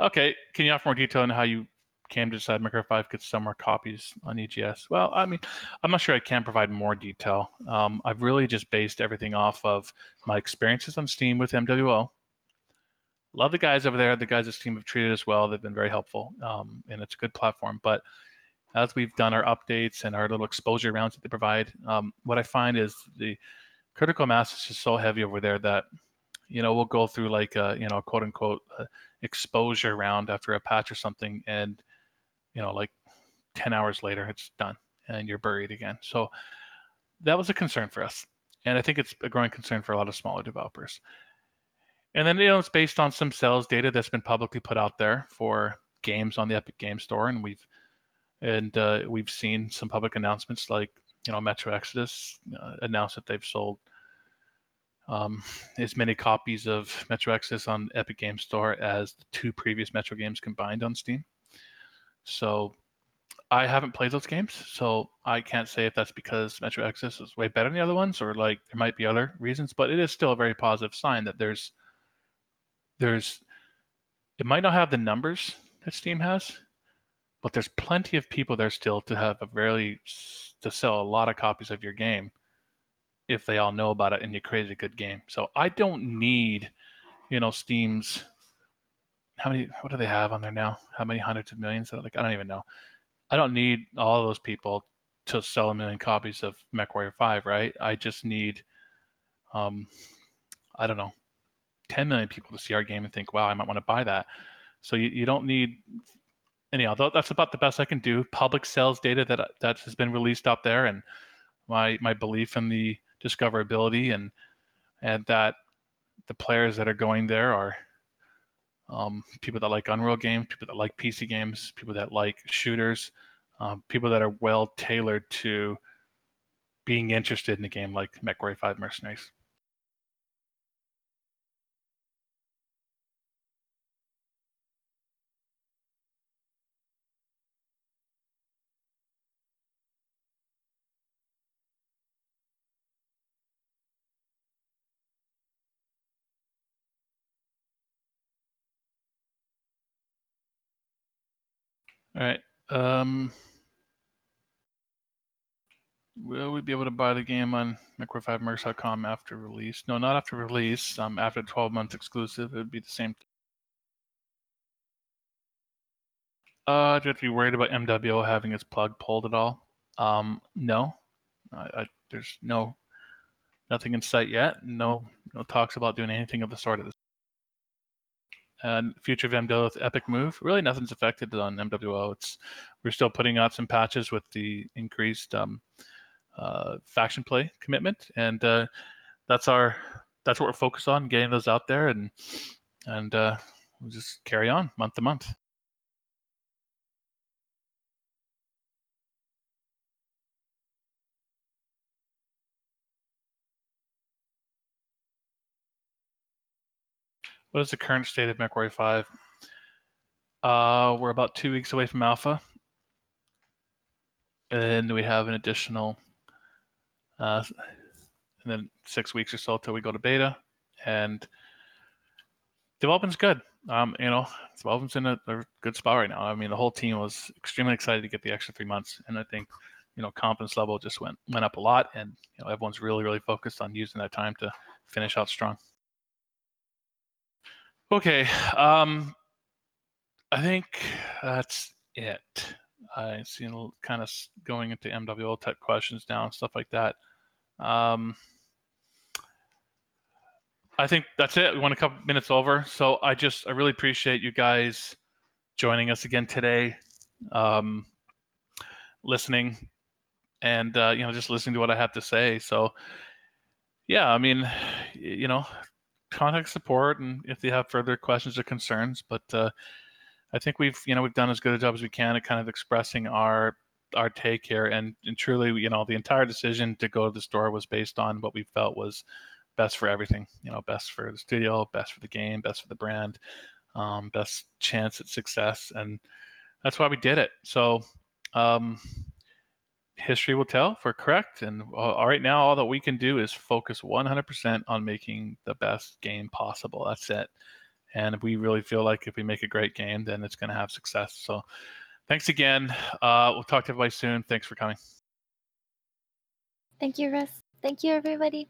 Okay, can you offer more detail on how you came to decide MechWarrior 5 could sell more copies on EGS? Well, I mean, I'm not sure I can provide more detail. Um, I've really just based everything off of my experiences on Steam with MWO. Love the guys over there. The guys at Steam have treated us well. They've been very helpful, um, and it's a good platform. But as we've done our updates and our little exposure rounds that they provide, um, what I find is the critical mass is just so heavy over there that you know we'll go through like a, you know quote unquote uh, exposure round after a patch or something and you know, like 10 hours later, it's done and you're buried again. So that was a concern for us. And I think it's a growing concern for a lot of smaller developers. And then, you know, it's based on some sales data that's been publicly put out there for games on the Epic Game Store. And we've and uh, we've seen some public announcements like you know Metro Exodus uh, announced that they've sold um, as many copies of Metro Exodus on Epic Game Store as the two previous Metro games combined on Steam. So I haven't played those games, so I can't say if that's because Metro Exodus is way better than the other ones, or like there might be other reasons. But it is still a very positive sign that there's there's it might not have the numbers that Steam has, but there's plenty of people there still to have a very to sell a lot of copies of your game if they all know about it and you create a good game. So I don't need, you know, Steam's how many what do they have on there now? How many hundreds of millions? Like I don't even know. I don't need all those people to sell a million copies of MechWarrior 5, right? I just need um I don't know, 10 million people to see our game and think, wow, I might want to buy that. So you, you don't need anyhow, that's about the best I can do. Public sales data that that has been released out there, and my my belief in the discoverability and and that the players that are going there are um, people that like Unreal games, people that like PC games, people that like shooters, um, people that are well tailored to being interested in a game like MechWarrior 5 Mercenaries. All right. Um, will we be able to buy the game on MechWarrior5Mercs.com after release? No, not after release. Um, after 12 months exclusive, it would be the same. Uh, do you have to be worried about MWO having its plug pulled at all? Um, no. I, I, there's no nothing in sight yet. No, no talks about doing anything of the sort at this and future of MWO with Epic Move. Really, nothing's affected on MWO. It's we're still putting out some patches with the increased um, uh, faction play commitment, and uh, that's our that's what we're focused on, getting those out there, and and uh, we'll just carry on month to month. What is the current state of MechWarrior 5? Uh, we're about two weeks away from alpha. And we have an additional, uh, and then six weeks or so till we go to beta. And development's good. Um, you know, development's in a, a, good spot right now. I mean, the whole team was extremely excited to get the extra three months, and I think, you know, confidence level just went went up a lot, and you know, everyone's really really focused on using that time to finish out strong. Okay. Um, I think that's it. I see kind of going into MWO type questions now and stuff like that. Um, I think that's it. We went a couple minutes over, so I just I really appreciate you guys joining us again today, um, listening, and uh, you know just listening to what I have to say. So, yeah, I mean, you know, contact support and if they have further questions or concerns. But uh, I think we've you know we've done as good a job as we can at kind of expressing our our take here, and, and truly you know the entire decision to go to the store was based on what we felt was best for everything. You know, best for the studio, best for the game, best for the brand, um, best chance at success, and that's why we did it. So. Um, history will tell if we're correct. And all right now, all that we can do is focus 100% on making the best game possible. That's it. And we really feel like if we make a great game, then it's going to have success. So thanks again. Uh, we'll talk to everybody soon. Thanks for coming. Thank you, Russ. Thank you, everybody.